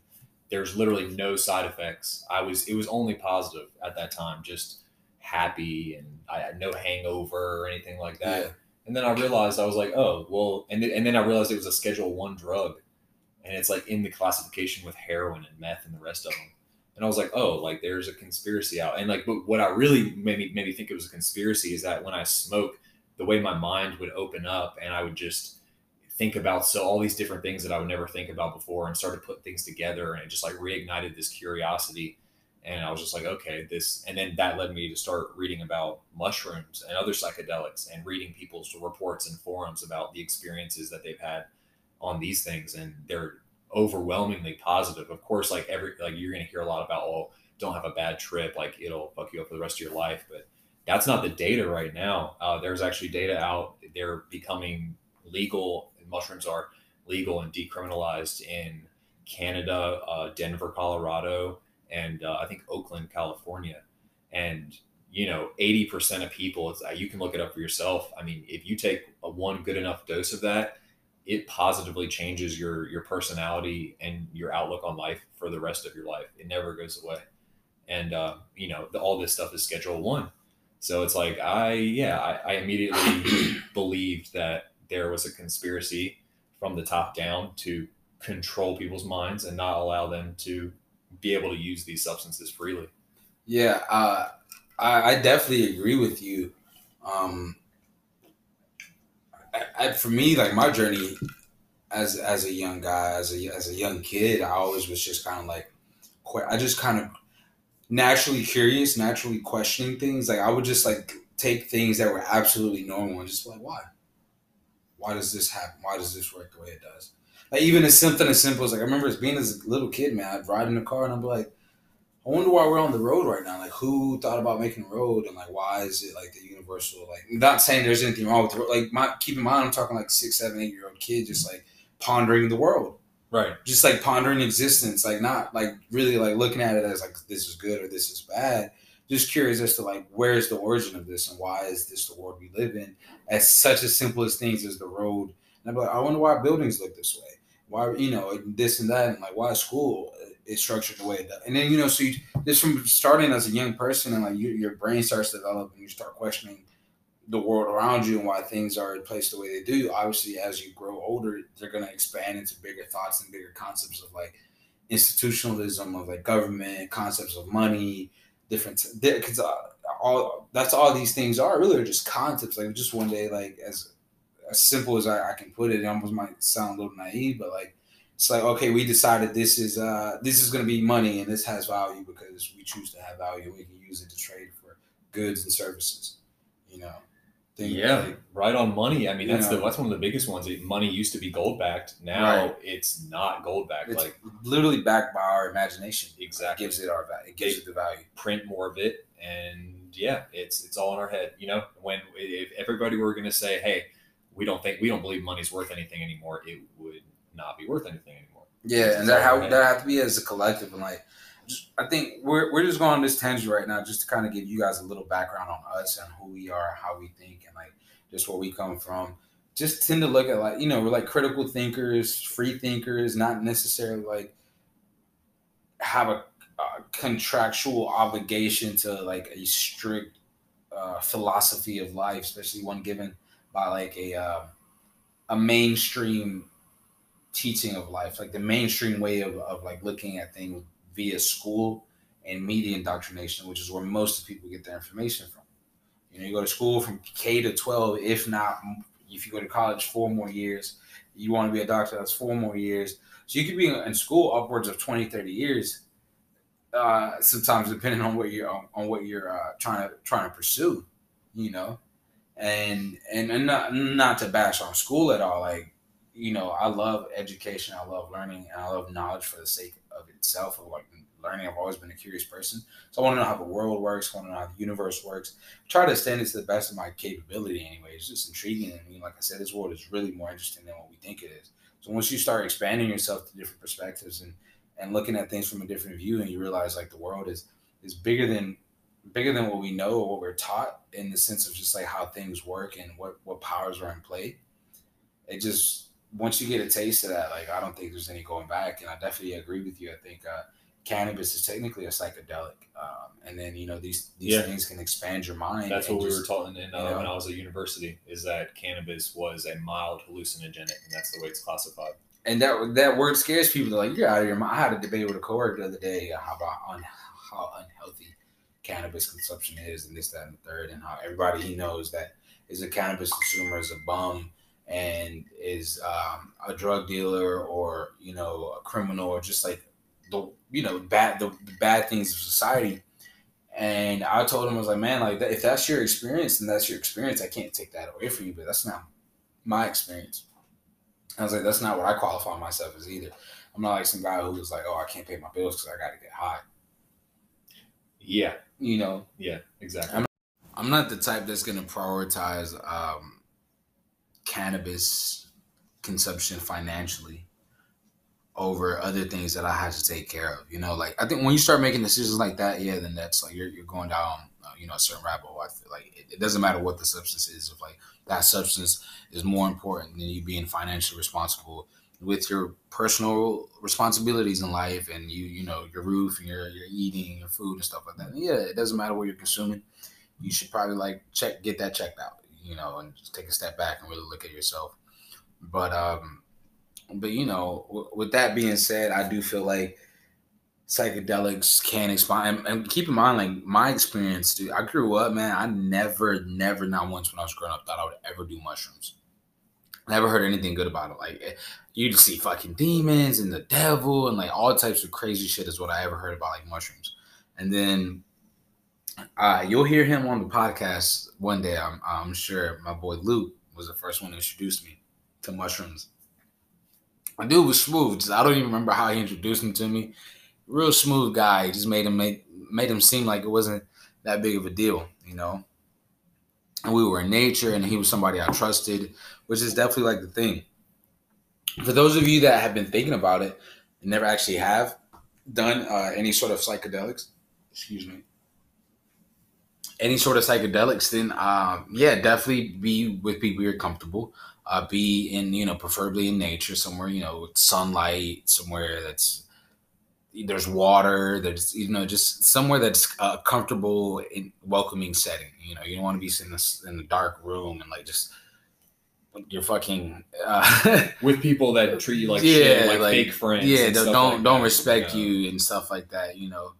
there's literally no side effects. I was, it was only positive at that time, just happy, and I had no hangover or anything like that. Yeah. And then I realized I was like, oh, well, and then, and then I realized it was a Schedule One drug, and it's like in the classification with heroin and meth and the rest of them. And I was like, oh, like there's a conspiracy out. And like, but what I really made me, made me think it was a conspiracy is that when I smoke, the way my mind would open up and I would just think about so all these different things that I would never think about before and started putting things together and it just like reignited this curiosity. And I was just like, okay, this, and then that led me to start reading about mushrooms and other psychedelics and reading people's reports and forums about the experiences that they've had on these things. And they're overwhelmingly positive. Of course, like every, like you're to hear a lot about, oh, don't have a bad trip. Like it'll fuck you up for the rest of your life. But that's not the data right now. Uh, there's actually data out. They're becoming legal. Mushrooms are legal and decriminalized in Canada, uh, Denver, Colorado, and uh, I think Oakland, California. And you know, 80% of people, it's, uh, you can look it up for yourself. I mean, if you take a one good enough dose of that, it positively changes your your personality and your outlook on life for the rest of your life. It never goes away. And uh, you know, the, all this stuff is Schedule One. So it's like I yeah, I, I immediately believed that there was a conspiracy from the top down to control people's minds and not allow them to be able to use these substances freely. Yeah, uh, I, I definitely agree with you. Um, I, for me, like my journey as as a young guy, as a as a young kid, I always was just kind of like, I just kind of naturally curious, naturally questioning things. Like I would just like take things that were absolutely normal and just like, why? Why does this happen? Why does this work the way it does? Like even as something as simple as like I remember as being as a little kid, man, I'd ride in the car and I'd be like, I wonder why we're on the road right now. Like who thought about making a road and like why is it like the universal? Like not saying there's anything wrong with the road. Like my keep in mind, I'm talking like six, seven, eight year old kid just like pondering the world Right. just like pondering existence, like not like really like looking at it as like this is good or this is bad. Just curious as to like where is the origin of this and why is this the world we live in? As such as simple as things as the road. And I'm like, I wonder why buildings look this way. Why you know this and that, and like why school is structured the way it does. And then you know, so you, just from starting as a young person and like you, your brain starts to develop and you start questioning the world around you and why things are placed the way they do. Obviously, as you grow older, they're going to expand into bigger thoughts and bigger concepts of like institutionalism, of like government, concepts of money, different. Because uh, all that's all these things are really are just concepts. Like just one day, like as as simple as I, I can put it, it almost might sound a little naive, but like it's like okay, we decided this is uh this is gonna be money and this has value because we choose to have value we can use it to trade for goods and services. You know. Yeah, like- right on money. I mean, that's the that's one of the biggest ones. Money used to be gold backed. Now Right. it's not gold backed. it's Like literally backed by our imagination. Exactly. It gives it our value. It gives it the value. print more of it, and yeah, it's it's all in our head. You know, when if everybody were going to say, "Hey, we don't think we don't believe money's worth anything anymore," it would not be worth anything anymore. Yeah, and that how that have to be as a collective and like just, I think we're we're just going on this tangent right now just to kind of give you guys a little background on us and who we are, how we think, and like just where we come from. Just tend to look at like you know we're like critical thinkers, free thinkers, not necessarily like have a, a contractual obligation to like a strict uh, philosophy of life, especially one given by like a uh, a mainstream teaching of life, like the mainstream way of, of like looking at things via school and media indoctrination, which is where most of people get their information from. You know, you go to school from K to 12, if not, if you go to college four more years, you want to be a doctor, that's four more years. So you could be in school upwards of 20, 30 years, uh, sometimes depending on what you're, on, what you're uh, trying to, trying to pursue, you know? And, and, and not, not to bash on school at all. Like, you know, I love education, I love learning, and I love knowledge for the sake of itself. Of like learning, I've always been a curious person, so I want to know how the world works. I want to know how the universe works. try to understand it to the best of my capability. Anyway, it's just intriguing. I mean, like I said, this world is really more interesting than what we think it is. So once you start expanding yourself to different perspectives and and looking at things from a different view, and you realize like the world is is bigger than bigger than what we know or what we're taught in the sense of just like how things work and what what powers are in play. It just once you get a taste of that, like I don't think there's any going back. And I definitely agree with you. I think uh, cannabis is technically a psychedelic, um, and then you know these these Yeah. things can expand your mind. That's what we were taught in, uh, you know. when I was at university. Is that cannabis was a mild hallucinogenic, and that's the way it's classified. and that that word scares people. They're like, "You're out of your mind." I had a debate with a coworker the other day uh, about un- how unhealthy cannabis consumption is, and this, that, and the third, and how everybody he knows that is a cannabis consumer is a bum and is um, a drug dealer or you know a criminal or just like the you know bad the, the bad things of society. And I told him I was like, man, like that, if that's your experience, then that's your experience. I can't take that away from you, but that's not my experience. I was like, that's not what I qualify myself as either. I'm not like some guy who was like, oh, I can't pay my bills because I got to get high. Yeah, You know, yeah, exactly. I'm- I'm not the type that's going to prioritize um, cannabis consumption financially over other things that I have to take care of. You know, like I think when you start making decisions like that, yeah, then that's like you're, you're going down, uh, you know, a certain rabbit hole. I feel like it, it doesn't matter what the substance is. If like that substance is more important than you being financially responsible with your personal responsibilities in life and you, you know, your roof and your, your eating, your food and stuff like that. Yeah, it doesn't matter what you're consuming you should probably like check get that checked out you know and just take a step back and really look at yourself. But um but you know w- with that being said i do feel like psychedelics can expand and, and keep in mind like my experience dude i grew up man i never never not once when i was growing up thought i would ever do mushrooms. Never heard anything good about it. Like eh, you'd see fucking demons and the devil and like all types of crazy shit is what i ever heard about like mushrooms. And then uh, you'll hear him on the podcast one day. I'm, I'm sure my boy Luke was the first one to introduce me to mushrooms. My dude was smooth. Just- I don't even remember how he introduced him to me. Real smooth guy. Just made him make made him seem like it wasn't that big of a deal, you know. And we were in nature, and he was somebody I trusted, which is definitely like the thing. For those of you that have been thinking about it and never actually have done uh, any sort of psychedelics, excuse me, any sort of psychedelics, then um, yeah, definitely be with people you're comfortable. Uh, be in you know preferably in nature somewhere you know sunlight somewhere that's there's water there's you know just somewhere that's a comfortable and welcoming setting you know you don't want to be in this- in a dark room and like just you're fucking uh, With people that treat you like Yeah, shit, like, like- fake friends. yeah and don't stuff don't, like don't respect know. you and stuff like that you know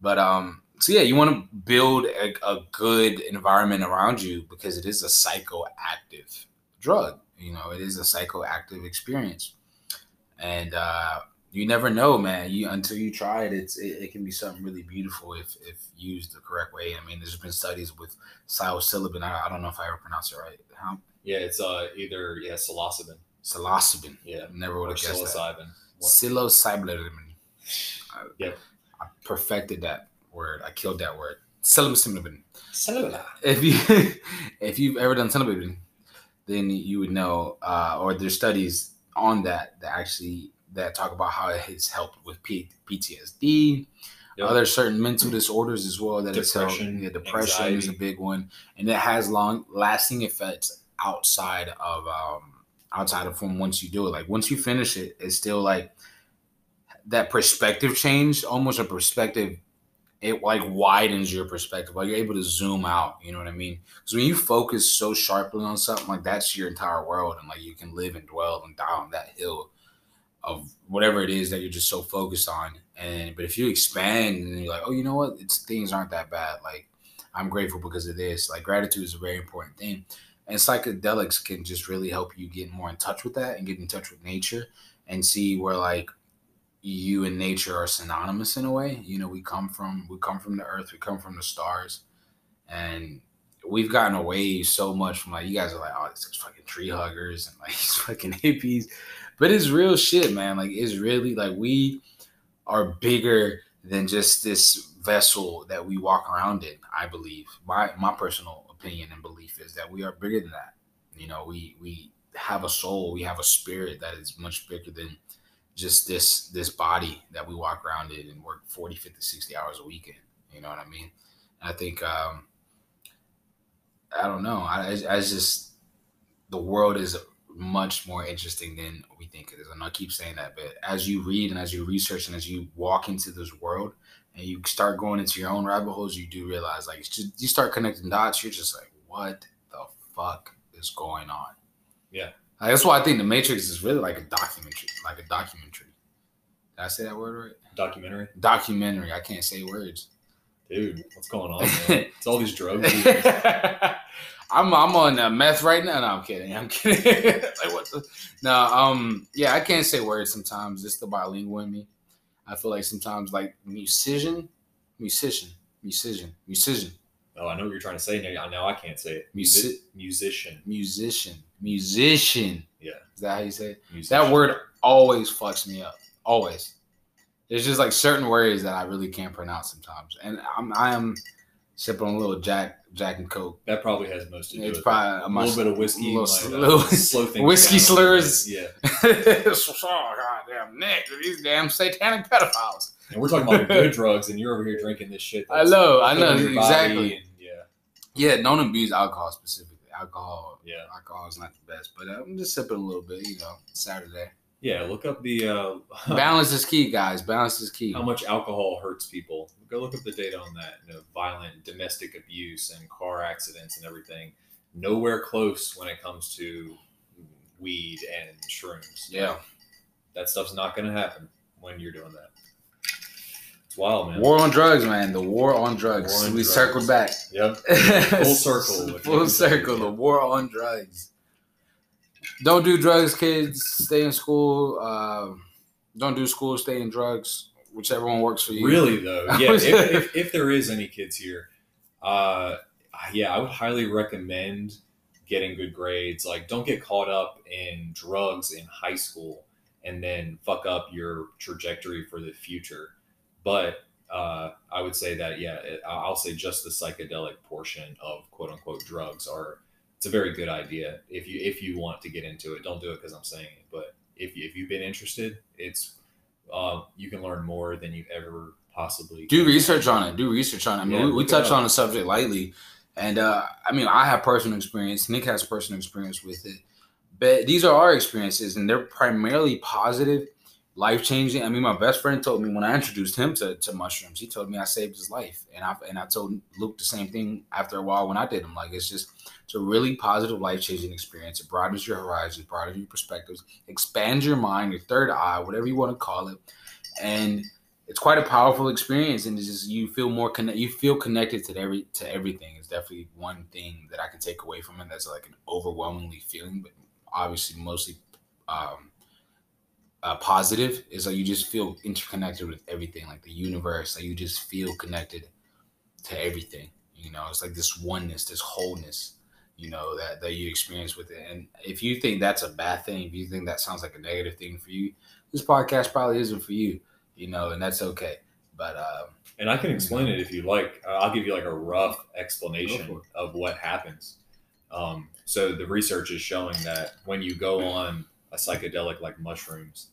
but um so yeah you want to build a, a good environment around you because it is a psychoactive drug You know, it is a psychoactive experience, and uh, you never know, man. You until you try it, it's it, it, can be something really beautiful if if used the correct way. I mean, there's been studies with psilocybin. I, I don't know if I ever pronounced it right. How? Yeah, it's uh either yeah psilocybin. Psilocybin. Yeah, never would have guessed psilocybin. that. Psilocybin. Yep. I perfected that word. I killed that word. Psilocybin. If you if you've ever done psilocybin, then you would know, uh, or there's studies on that that actually that talk about how it has helped with P- PTSD, yep. other certain mental disorders as well. That depression, yeah, depression anxiety. is a big one, and it has long lasting effects outside of um, outside of from once you do it. Like once you finish it, it's still like that perspective change, almost a perspective. It like widens your perspective. Like you're able to zoom out. You know what I mean? Because when you focus so sharply on something, like that's your entire world, and like you can live and dwell and die on that hill of whatever it is that you're just so focused on. And but if you expand and you're like, oh, you know what, it's things aren't that bad. Like I'm grateful because of this. Like gratitude is a very important thing. And psychedelics can just really help you get more in touch with that and get in touch with nature and see where like you and nature are synonymous in a way. You know, we come from we come from the earth, we come from the stars, and we've gotten away so much from like you guys are like, oh, these fucking tree huggers and like these fucking hippies. But it's real shit, man. Like it's really like we are bigger than just this vessel that we walk around in, I believe. My my personal opinion and belief is that we are bigger than that. You know, we we have a soul, we have a spirit that is much bigger than just this this body that we walk around in and work 40 50 60 hours a week in you know what i mean? And i think um i don't know i, I just the world is much more interesting than we think it is and i keep saying that but as you read and as you research and as you walk into this world and you start going into your own rabbit holes you do realize like just, you start connecting dots you're just like what the fuck is going on? Yeah like, that's why I think the Matrix is really like a documentary, like a documentary. Did I say that word right? Documentary. Documentary. I can't say words. Dude, what's going on? Man? it's all these drugs. I'm I'm on uh, meth right now. No, I'm kidding. I'm kidding. like what the? No, um, yeah, I can't say words sometimes. It's the bilingual in me. I feel like sometimes like musician, musician, musician, musician. Oh, I know what you're trying to say now. Now I can't say it. Music, musician. Musician. Musician. Yeah. Is that how you say it? Musician. That word always fucks me up. Always. There's just like certain words that I really can't pronounce sometimes, and I'm I am sipping a little Jack Jack and Coke. That probably has most to do it's probably it. A little bit of whiskey, little, like, uh, slow whiskey slurs. Yeah. oh, goddamn Nick, these damn satanic pedophiles. And we're talking about good drugs, and you're over here drinking this shit. I know, I know exactly. And, yeah. Yeah, don't abuse alcohol specifically. Alcohol. Yeah. Alcohol is not the best, but I'm just sipping a little bit. You know, Saturday. Yeah, look up the uh, balance is key, guys. Balance is key. How much alcohol hurts people? Go look up the data on that. You know, violent domestic abuse and car accidents and everything. Nowhere close when it comes to weed and shrooms. Yeah, that stuff's not going to happen when you're doing that. It's wild, man. War on drugs, man. The war on drugs. War on we drugs. circled back. Yep. Full circle. Full circle. The war on drugs don't do drugs, kids. Stay in school. Uh, don't do school. Stay in drugs. Whichever one works for you. Really though, yeah. if, if, if, there is any kids here, uh, yeah, I would highly recommend getting good grades. Like, don't get caught up in drugs in high school and then fuck up your trajectory for the future. But uh, I would say that yeah, I'll say just the psychedelic portion of quote unquote drugs are it's a very good idea if you if you want to get into it. Don't do it because I'm saying it, but if you, if you've been interested, it's uh, you can learn more than you ever possibly do research on it. Do research on it. I mean, yeah, we, we touched on the subject lightly, and uh, I mean, I have personal experience. Nick has personal experience with it, but these are our experiences, and they're primarily positive life changing. I mean, my best friend told me when I introduced him to, to mushrooms, he told me I saved his life, and I and I told Luke the same thing after a while when I did them. Like it's just it's a really positive life changing experience. It broadens your horizons, broadens your perspectives, expands your mind, your third eye, whatever you want to call it, and it's quite a powerful experience. And it's just you feel more connect, you feel connected to every to everything. It's definitely one thing that I can take away from it. That's like an overwhelmingly feeling, but obviously mostly um, uh, positive is like you just feel interconnected with everything, like the universe. Like you just feel connected to everything. You know, it's like this oneness, this wholeness. You know that that you experience with it. And if you think that's a bad thing, if you think that sounds like a negative thing for you, this podcast probably isn't for you. You know, and that's okay. But um, And I can explain it if you like. Uh, I'll give you like a rough explanation of what happens. Um, so the research is showing that when you go on a psychedelic like mushrooms,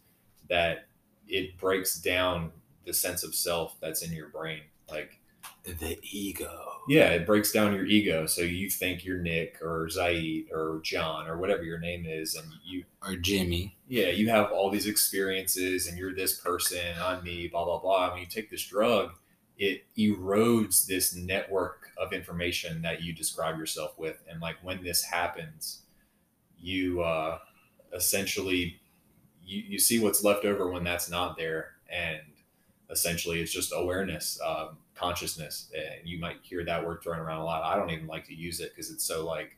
that it breaks down the sense of self that's in your brain. Like, the ego. yeah, it breaks down your ego. So you think you're Nick or Zaid or John or whatever your name is, and you Or Jimmy. yeah, you have all these experiences and you're this person, I'm me, blah, blah, blah. When you take this drug, it erodes this network of information that you describe yourself with. And like when this happens, you uh, essentially you, you see what's left over when that's not there. And essentially it's just awareness, um, consciousness. And you might hear that word thrown around a lot. I don't even like to use it because it's so like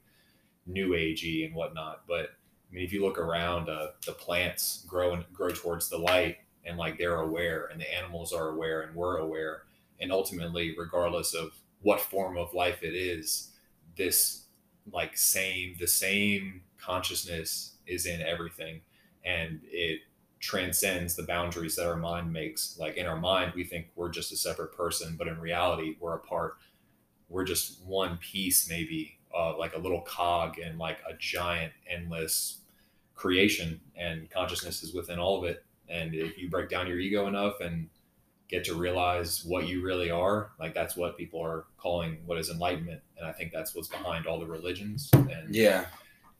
new agey and whatnot. But I mean, if you look around, uh, the plants grow and grow towards the light, and like they're aware, and the animals are aware, and we're aware, and ultimately, regardless of what form of life it is, this like same the same consciousness is in everything, and it transcends the boundaries that our mind makes. Like in our mind, we think we're just a separate person, but in reality, we're a part. We're just one piece, maybe, uh, like a little cog in like a giant, endless creation and consciousness is within all of it and if you break down your ego enough and get to realize what you really are like that's what people are calling what is enlightenment and i think that's what's behind all the religions and Yeah.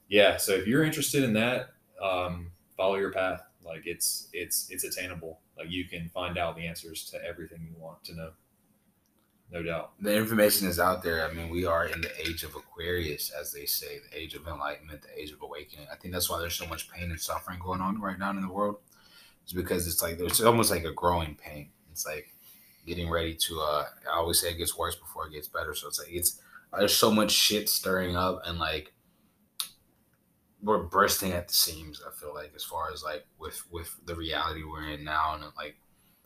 yeah so if you're interested in that um, follow your path like it's it's it's attainable like you can find out the answers to everything you want to know no doubt the information is out there. I mean, we are in the age of Aquarius, as they say, the age of enlightenment, the age of awakening. I think that's why there's so much pain and suffering going on right now in the world. It's because it's like there's almost like a growing pain. It's like getting ready to. uh I always say it gets worse before it gets better. So it's like it's there's so much shit stirring up and like we're bursting at the seams. I feel like as far as like with with the reality we're in now, and like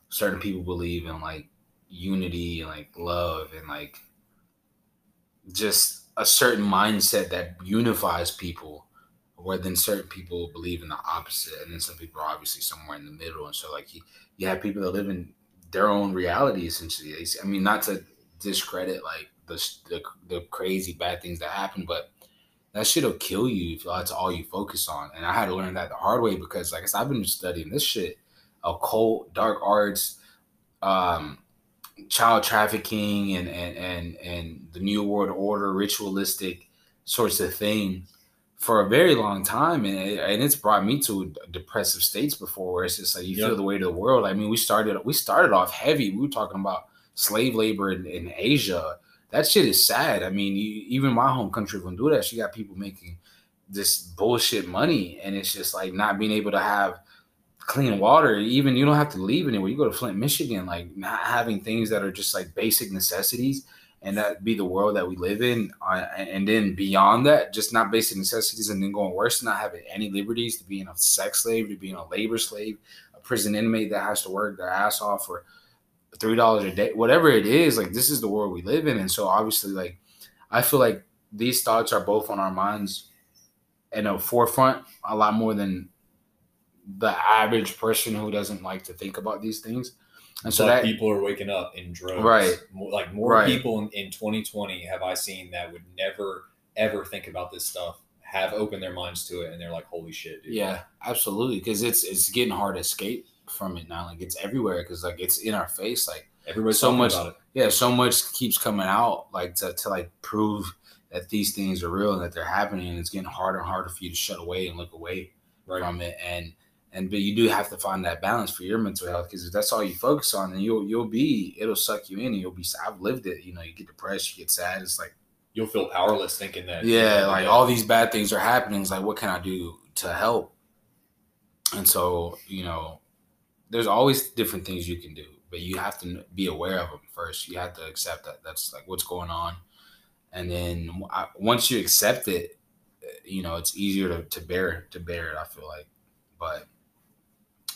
certain people believe in like unity and like love and like just a certain mindset that unifies people where then certain people believe in the opposite and then some people are obviously somewhere in the middle and so like you, you have people that live in their own reality essentially i mean not to discredit like the, the the crazy bad things that happen but that shit'll kill you if that's all you focus on. And i had to learn that the hard way because like I said, i've been studying this shit occult dark arts um child trafficking and and and and the new world order ritualistic sorts of thing for a very long time. And, it, and it's brought me to depressive states before where it's just like you Yep. feel the weight of the world. I mean we started we started off heavy. We were talking about slave labor in, in asia that shit is sad i mean you, even my home country honduras you got people making this bullshit money and it's just like not being able to have clean water. Even you don't have to leave anywhere. You go to Flint, Michigan, like not having things that are just like basic necessities, and that be the world that we live in. Uh, and then beyond that, just not basic necessities, and then going worse, not having any liberties to being a sex slave, to being a labor slave, a prison inmate that has to work their ass off for three dollars a day, whatever it is. Like this is the world we live in, and so obviously, like I feel like these thoughts are both on our minds in a forefront a lot more than the average person who doesn't like to think about these things. And so that people are waking up in droves. Right. Like more Right. people in, in 2020 have I seen that would never ever think about this stuff have opened their minds to it and they're like, holy shit, dude. yeah, absolutely, because it's it's getting hard to escape from it now. Like it's everywhere because like it's in our face. Like Everybody's So much- about it. yeah, so much keeps coming out like to, to like prove that these things are real and that they're happening. And it's getting harder and harder for you to shut away and look away Right. from it. And and but you do have to find that balance for your mental health because if that's all you focus on, then you'll you'll be it'll suck you in and you'll be. I've lived it. You know, you get depressed, you get sad. It's like You'll feel powerless thinking that. yeah, like all these bad things are happening. It's like, what can I do to help? And so, you know, there's always different things you can do, but you have to be aware of them first. You have to accept that that's like what's going on, and then I, once you accept it, you know it's easier to, to bear to bear it. I feel like, but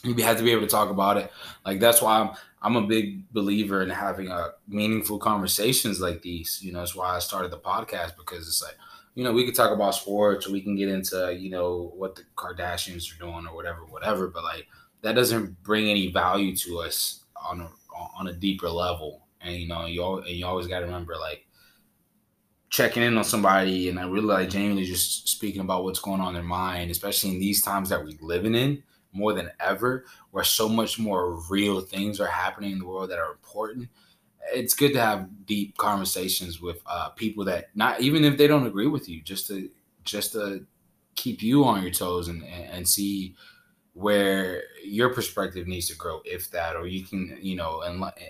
you have to be able to talk about it. Like that's why I'm I'm a big believer in having a uh, meaningful conversations like these. You know, that's why I started the podcast because it's like you know we could talk about sports, we can get into you know what the Kardashians are doing or whatever, whatever. But like that doesn't bring any value to us on a, on a deeper level. And you know, you always, and you always got to remember like checking in on somebody, and I really like Jamie just speaking about what's going on in their mind, especially in these times that we're living in more than ever, where so much more real things are happening in the world that are important. It's good to have deep conversations with uh, people that not even if they don't agree with you, just to just to keep you on your toes and and see where your perspective needs to grow, if that, or you can, you know,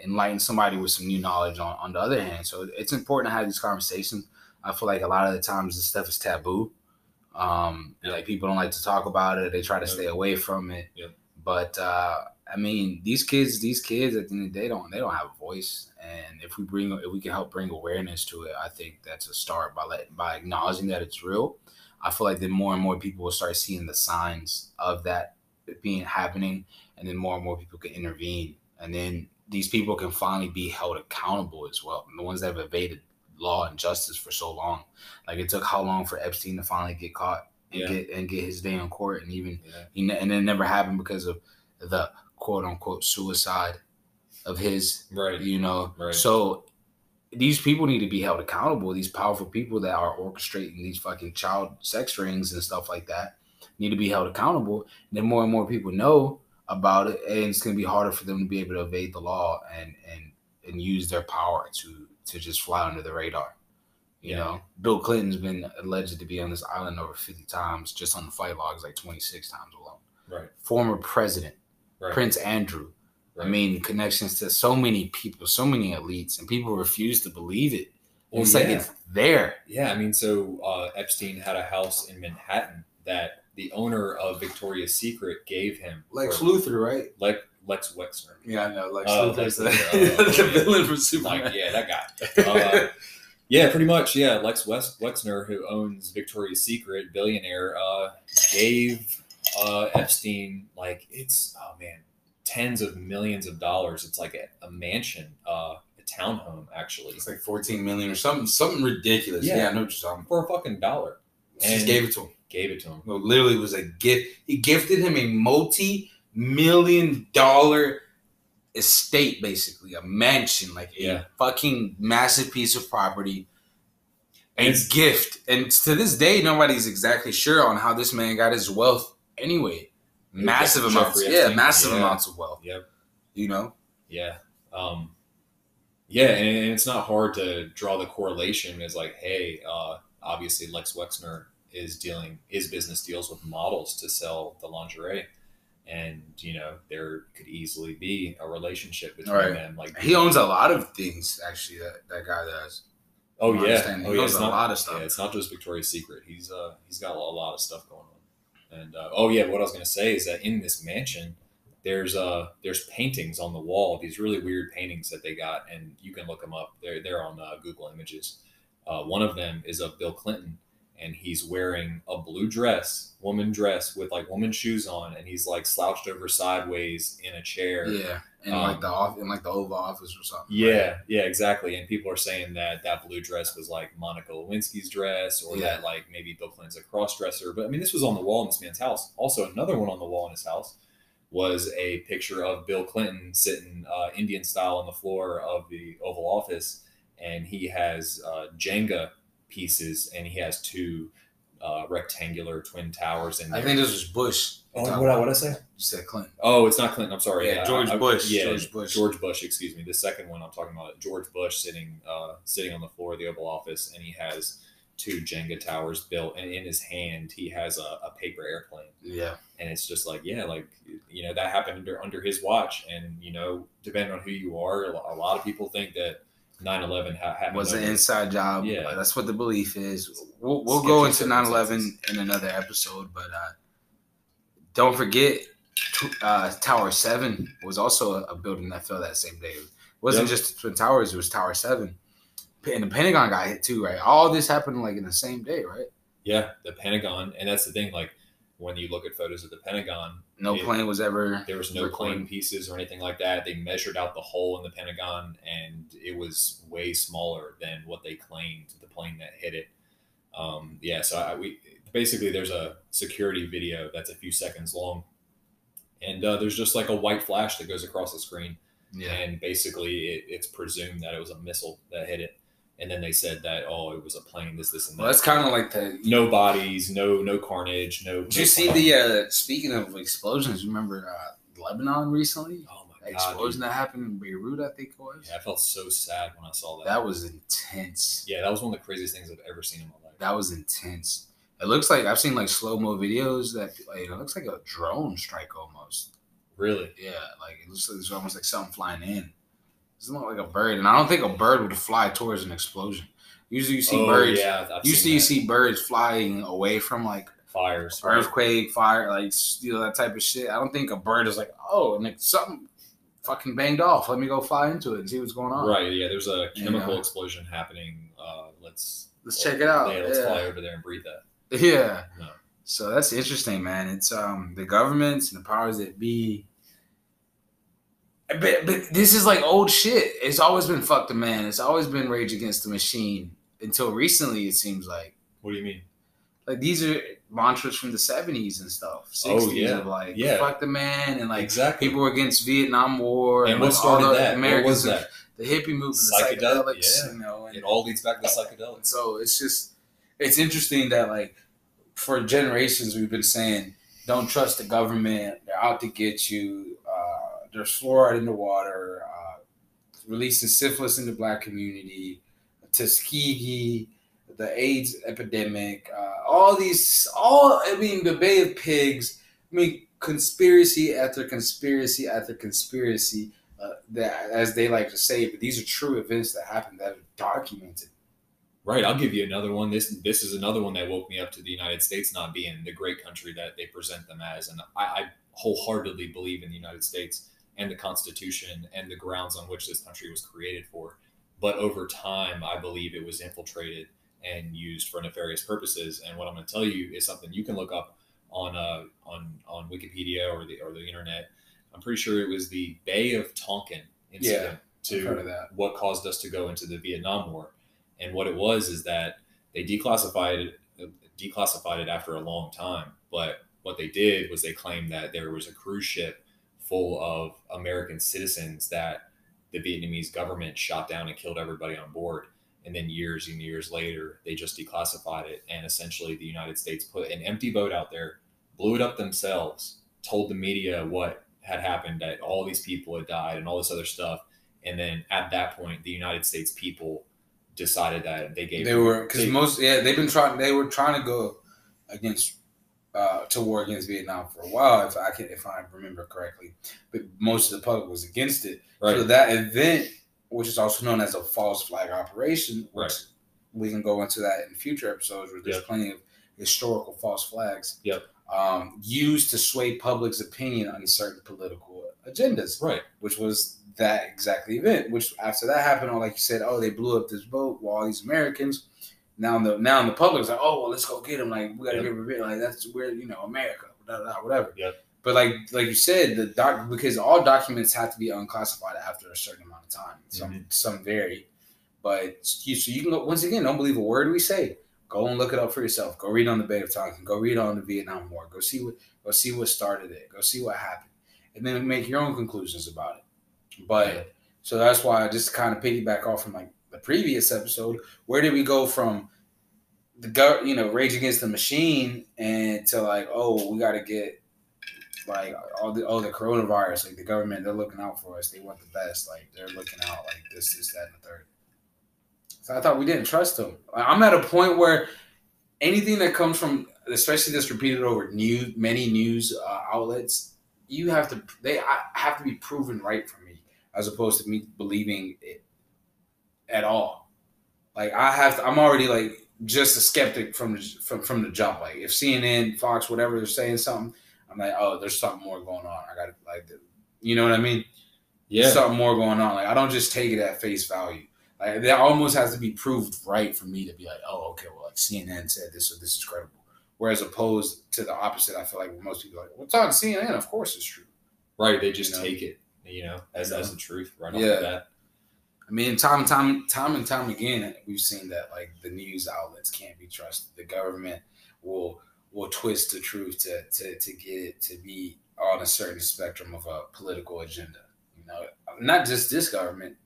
enlighten somebody with some new knowledge on, on the other hand. So it's important to have these conversations. I feel like a lot of the times this stuff is taboo. Um, yeah. like people don't like to talk about it. They try to stay away from it. Yeah. But uh, I mean, these kids, these kids at the end of the day don't they don't have a voice. And if we bring if we can help bring awareness to it, I think that's a start by letting by acknowledging that it's real. I feel like then more and more people will start seeing the signs of that being happening, and then more and more people can intervene, and then these people can finally be held accountable as well. And the ones that have evaded law and justice for so long, like it took how long for Epstein to finally get caught and yeah. get and get his day in court, and even yeah. and it never happened because of the quote unquote suicide of his, right? You know, right. so these people need to be held accountable. These powerful people that are orchestrating these fucking child sex rings and stuff like that need to be held accountable. And then more and more people know about it, and it's going to be harder for them to be able to evade the law and and and use their power to to just fly under the radar. You yeah. know, Bill Clinton's been alleged to be on this island over 50 times, just on the fight logs, like 26 times alone. Right. Former president, right. Prince Andrew. Right. I mean, connections to so many people, so many elites, and people refuse to believe it. Well, it's yeah. like it's there. Yeah, I mean, so uh, Epstein had a house in Manhattan that the owner of Victoria's Secret gave him. Lex Luthor, right? Lex Lex Wexner. Yeah, I know. Lex uh, Luthor's uh, the villain from Superman. Like, yeah, that guy. Uh, yeah, pretty much. Yeah, Lex West, Wexner, who owns Victoria's Secret, billionaire, uh, gave uh, Epstein like it's oh man, tens of millions of dollars. It's like a, a mansion, uh, a townhome actually. It's like fourteen million or something, something ridiculous. Yeah, yeah I know what you're talking. For a fucking dollar. And just gave it to him gave it to him. No, literally was a gift. He gifted him a multi-million dollar estate, basically a mansion, like a yeah. fucking massive piece of property. A gift, and to this day, nobody's exactly sure on how this man got his wealth. Anyway, massive amounts, yeah, massive yeah. amounts of wealth. Yep. You know. Yeah. Um. Yeah, and it's not hard to draw the correlation Is like, hey, uh, obviously Lex Wexner is dealing his business deals with models to sell the lingerie. And you know there could easily be a relationship between right. them like he owns a lot of things actually that that guy does. Oh yeah. he oh, yeah, owns a not, lot of stuff. Yeah, it's not just victoria's secret. He's uh he's got a lot of stuff going on. And uh, oh yeah what i was going to say is that in this mansion there's uh there's paintings on the wall these really weird paintings that they got and you can look them up. They're, they're on uh, google images. Uh, one of them is of bill clinton and he's wearing a blue dress, woman dress with like woman shoes on, and he's like slouched over sideways in a chair. Yeah, in um, like the off in like the Oval Office or something. Yeah, right? yeah, exactly. And people are saying that that blue dress was like Monica Lewinsky's dress, or yeah. that like maybe Bill Clinton's a cross dresser. But I mean, this was on the wall in this man's house. Also, another one on the wall in his house was a picture of Bill Clinton sitting uh, Indian style on the floor of the Oval Office, and he has uh, Jenga pieces, and he has two uh, rectangular twin towers And. I think this was Bush. Oh, what what I say? You said Clinton. Oh, it's not Clinton. I'm sorry. Yeah, George I, Bush. yeah, George Bush. George Bush. Excuse me. The second one I'm talking about, George Bush sitting uh, sitting on the floor of the Oval Office, and he has two Jenga towers built, and in his hand he has a, a paper airplane. Yeah, and it's just like yeah, like you know that happened under under his watch, and you know depending on who you are, a lot of people think that 9-11 ha- was an inside job. Yeah, that's what the belief is. We'll, we'll go into 9-11 in another episode, but uh, don't forget uh, Tower Seven was also a, a, building that fell that same day. It wasn't yep. just Twin Towers; it was Tower Seven, and the Pentagon got hit too. Right, all this happened like in the same day, right? Yeah, the Pentagon, and that's the thing. Like when you look at photos of the Pentagon, No It- plane was ever. there was no recorded. plane pieces or anything like that. They measured out the hole in the Pentagon, and it was way smaller than what they claimed the plane that hit it. Um, yeah, so I, we basically there's a security video that's a few seconds long, and uh, there's just like a white flash that goes across the screen, Yeah. and basically it, it's presumed that it was a missile that hit it, and then they said that oh it was a plane, this this and that. Well, that's kind of like the. no bodies, no no carnage, no. Did you see the? Uh, speaking of explosions, you remember uh, Lebanon recently? Oh my The god! explosion dude. that happened in Beirut, I think it was. Yeah, I felt so sad when I saw that. That was intense. yeah, that was one of the craziest things I've ever seen in my life. That was intense. It looks like I've seen like slow mo videos that like, it looks like a drone strike almost. Really? Yeah, like it looks like it's almost like something flying in. It's not like a bird, and I don't think a bird would fly towards an explosion. Usually, you see oh, birds. Yeah, I've usually, seen you see birds flying away from like fires. right? earthquake, fire, like you know that type of shit. I don't think a bird is like, oh, and like something fucking banged off. Let me go fly into it and see what's going on. Right. Yeah. There's a chemical Yeah. explosion happening. Uh, let's Let's check it out. Yeah, let's Yeah. fly over there and breathe that. Yeah. No. So that's interesting, man. It's um the governments and the powers that be. But, but this is like old shit. It's always been fuck the man. It's always been rage against the machine. Until recently, it seems like What do you mean? like these are mantras from the seventies and stuff. Oh, yeah. of like Yeah. fuck the man and like exactly. people were against Vietnam War and what like, all started the that? What was that? The hippie movement, the Psychedelic, psychedelics, yeah. you know, and It all leads back to psychedelics. so it's just it's interesting that like for generations we've been saying don't trust the government they're out to get you there's fluoride in the water uh, releasing syphilis in the black community tuskegee the aids epidemic uh, all these all i mean the bay of pigs i mean conspiracy after conspiracy after conspiracy uh, that as they like to say but these are true events that happened that are documented Right. I'll give you another one. This this is another one that woke me up to the United States not being the great country that they present them as, and I, I wholeheartedly believe in the United States and the Constitution and the grounds on which this country was created for. But over time, I believe it was infiltrated and used for nefarious purposes. And what I'm going to tell you is something you can look up on uh, on on Wikipedia or the or the internet. I'm pretty sure it was the Bay of Tonkin incident I've to that. what caused us to go into the Vietnam War. And what it was is that they declassified it, declassified it after a long time. But what they did was they claimed that there was a cruise ship full of American citizens that the Vietnamese government shot down and killed everybody on board. And then years and years later, they just declassified it. And essentially, the United States put an empty boat out there, blew it up themselves, told the media what had happened, that all these people had died and all this other stuff. And then at that point, the United States people decided that they gave They were because most yeah they've been trying they were trying to go against uh, to war against Vietnam for a while if I can if I remember correctly, but most of the public was against it. right. So that event, which is also known as a false flag operation, which Right. we can go into that in future episodes where there's Yep. plenty of historical false flags. Yep. Um, used to sway public's opinion on certain political agendas right. which was that exactly event. Which after that happened, or like you said, oh, they blew up this boat while all these Americans. Now in the now in the public's like, oh, well, let's go get him. Like we gotta Yep. get revenge. Like that's where you know America, da, da, da, whatever. Yep. But like like you said, the doc because all documents have to be unclassified after a certain amount of time. Some Mm-hmm. some vary, but you, so you can go once again. Don't believe a word we say. Go and look it up for yourself. Go read on the Bay of Tonkin. Go read on the Vietnam War. Go see what go see what started it. Go see what happened, and then make your own conclusions about it. But Yeah. so that's why I just kind of piggyback off from like the previous episode. Where did we go from the gov, you know, rage against the machine, and to like, oh, we got to get like all the oh the coronavirus, like the government, they're looking out for us. They want the best. Like they're looking out like this, this, that, and the third. So I thought we didn't trust them. I'm at a point where anything that comes from, especially that's repeated over new many news uh, outlets, you have to they I, have to be proven right for me, as opposed to me believing it at all. Like I have, to, I'm already like just a skeptic from the, from from the jump. Like if CNN, Fox, whatever they're saying something, I'm like, oh, there's something more going on. I got like, the, you know what I mean? Yeah. There's something more going on. Like I don't just take it at face value. Like that almost has to be proved right for me to be like, oh, okay, well, like CNN said this, so this is credible. Whereas opposed to the opposite, I feel like most people are like, well, it's on CNN, of course it's true. Right. They just You know? take it, you know, as, You know? as the truth right off Yeah. the bat. I mean, time, time, time and time again, we've seen that like the news outlets can't be trusted. The government will will twist the truth to to to get it to be on a certain spectrum of a political agenda. You know, not just this government.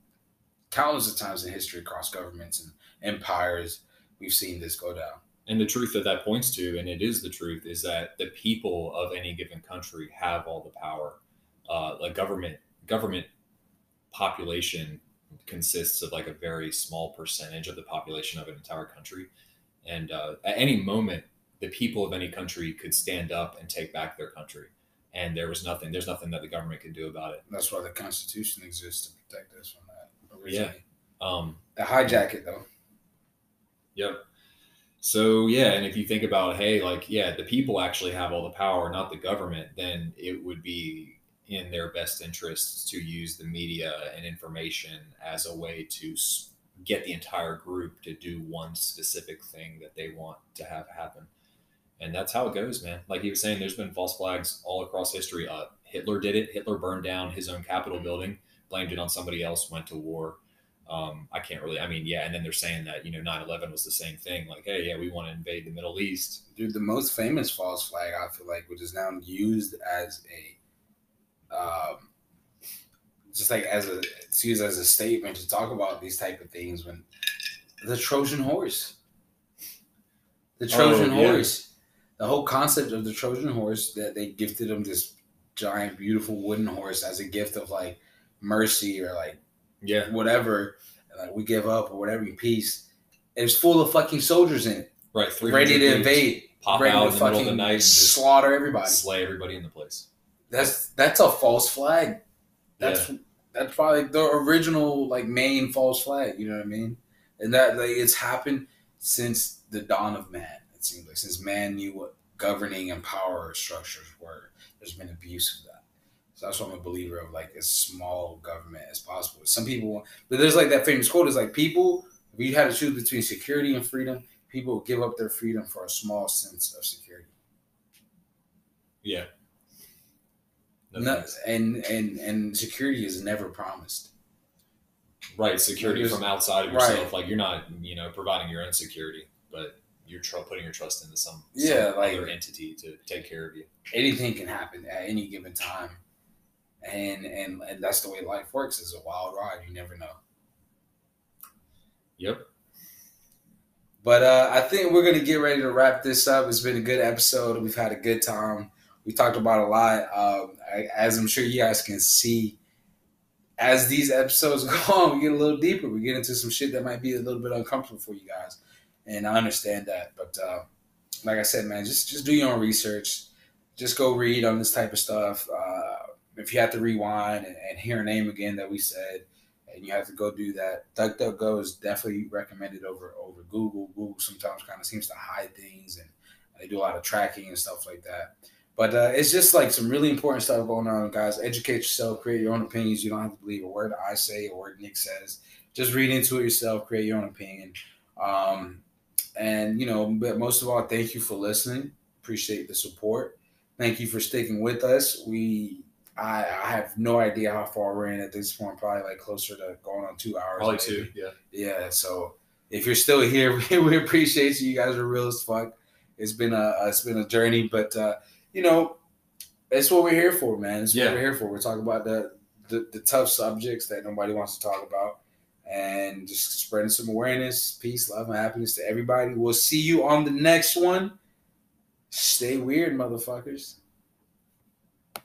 Countless of times in history, across governments and empires, we've seen this go down. And the truth that that points to, and it is the truth, is that the people of any given country have all the power. Uh, like government, government population consists of like a very small percentage of the population of an entire country, and uh, at any moment, the people of any country could stand up and take back their country, and there was nothing. There's nothing that the government could do about it. That's why the Constitution exists to protect us from that. Originally. Um, They hijack it though. Yep. So yeah, and if you think about, hey, like yeah, the people actually have all the power, not the government, then it would be in their best interests to use the media and information as a way to get the entire group to do one specific thing that they want to have happen. And that's how it goes, man. Like he was saying, there's been false flags all across history. Uh, Hitler did it. Hitler burned down his own Capitol building, blamed it on somebody else, went to war um, I can't really, I mean, yeah. And then they're saying that, you know, 9 11 was the same thing. Like, hey, yeah, we want to invade the Middle East. Dude, the most famous false flag I feel like, which is now used as a, um, just like as a, it's used as a statement to talk about these type of things when the Trojan horse, the Trojan Oh, yeah. horse, the whole concept of the Trojan horse that they gifted him this giant, beautiful wooden horse as a gift of like mercy or like Yeah. whatever, like we give up or whatever, peace. It's full of fucking soldiers in it, Right. ready to invade, Pop ready out to in the middle of the night slaughter everybody. slay everybody in the place. That's that's a false flag. That's that's probably the original like main false flag. You know what I mean? And that like it's happened since the dawn of man. It seems like since man knew what governing and power structures were, there's been abuse of that. So that's why I'm a believer of like as small government as possible. Some people, but there's like that famous quote is like people. If you had to choose between security and freedom, people give up their freedom for a small sense of security. Yeah. No and and and security is never promised. Right. Security from outside of right. yourself. Like, you're not, you know, providing your own security, but you're tr- putting your trust into some, Yeah, some like- other entity to take care of you. Anything can happen at any given time, and and and that's the way life works. It's a wild ride. You never know. Yep. But uh, I think we're gonna get ready to wrap this up. It's been a good episode. We've had a good time. We talked about a lot. Um, I, as I'm sure you guys can see, as these episodes go on, we get a little deeper. We get into some shit that might be a little bit uncomfortable for you guys, and I understand that. But uh, like I said, man, just just do your own research. Just go read on this type of stuff. Uh, if you have to rewind and, and hear a name again that we said, and you have to go do that. DuckDuckGo is definitely recommended over over Google. Google sometimes kind of seems to hide things, and they do a lot of tracking and stuff like that. But uh, it's just like some really important stuff going on, guys. Educate yourself, create your own opinions. You don't have to believe a word I say, a word Nick says. Just read into it yourself, create your own opinion. Um, and you know, but most of all, thank you for listening. Appreciate the support. Thank you for sticking with us. We I, I have no idea how far we're in at this point. Probably like closer to going on two hours. Probably maybe. two. Yeah. Yeah. So if you're still here, we, we appreciate you. You guys are real as fuck. It's been a it's been a journey, but uh, you know, it's what we're here for, man. It's Yeah. what we're here for. We're talking about the, the the tough subjects that nobody wants to talk about, and just spreading some awareness, peace, love, and happiness to everybody. We'll see you on the next one. Stay weird, motherfuckers.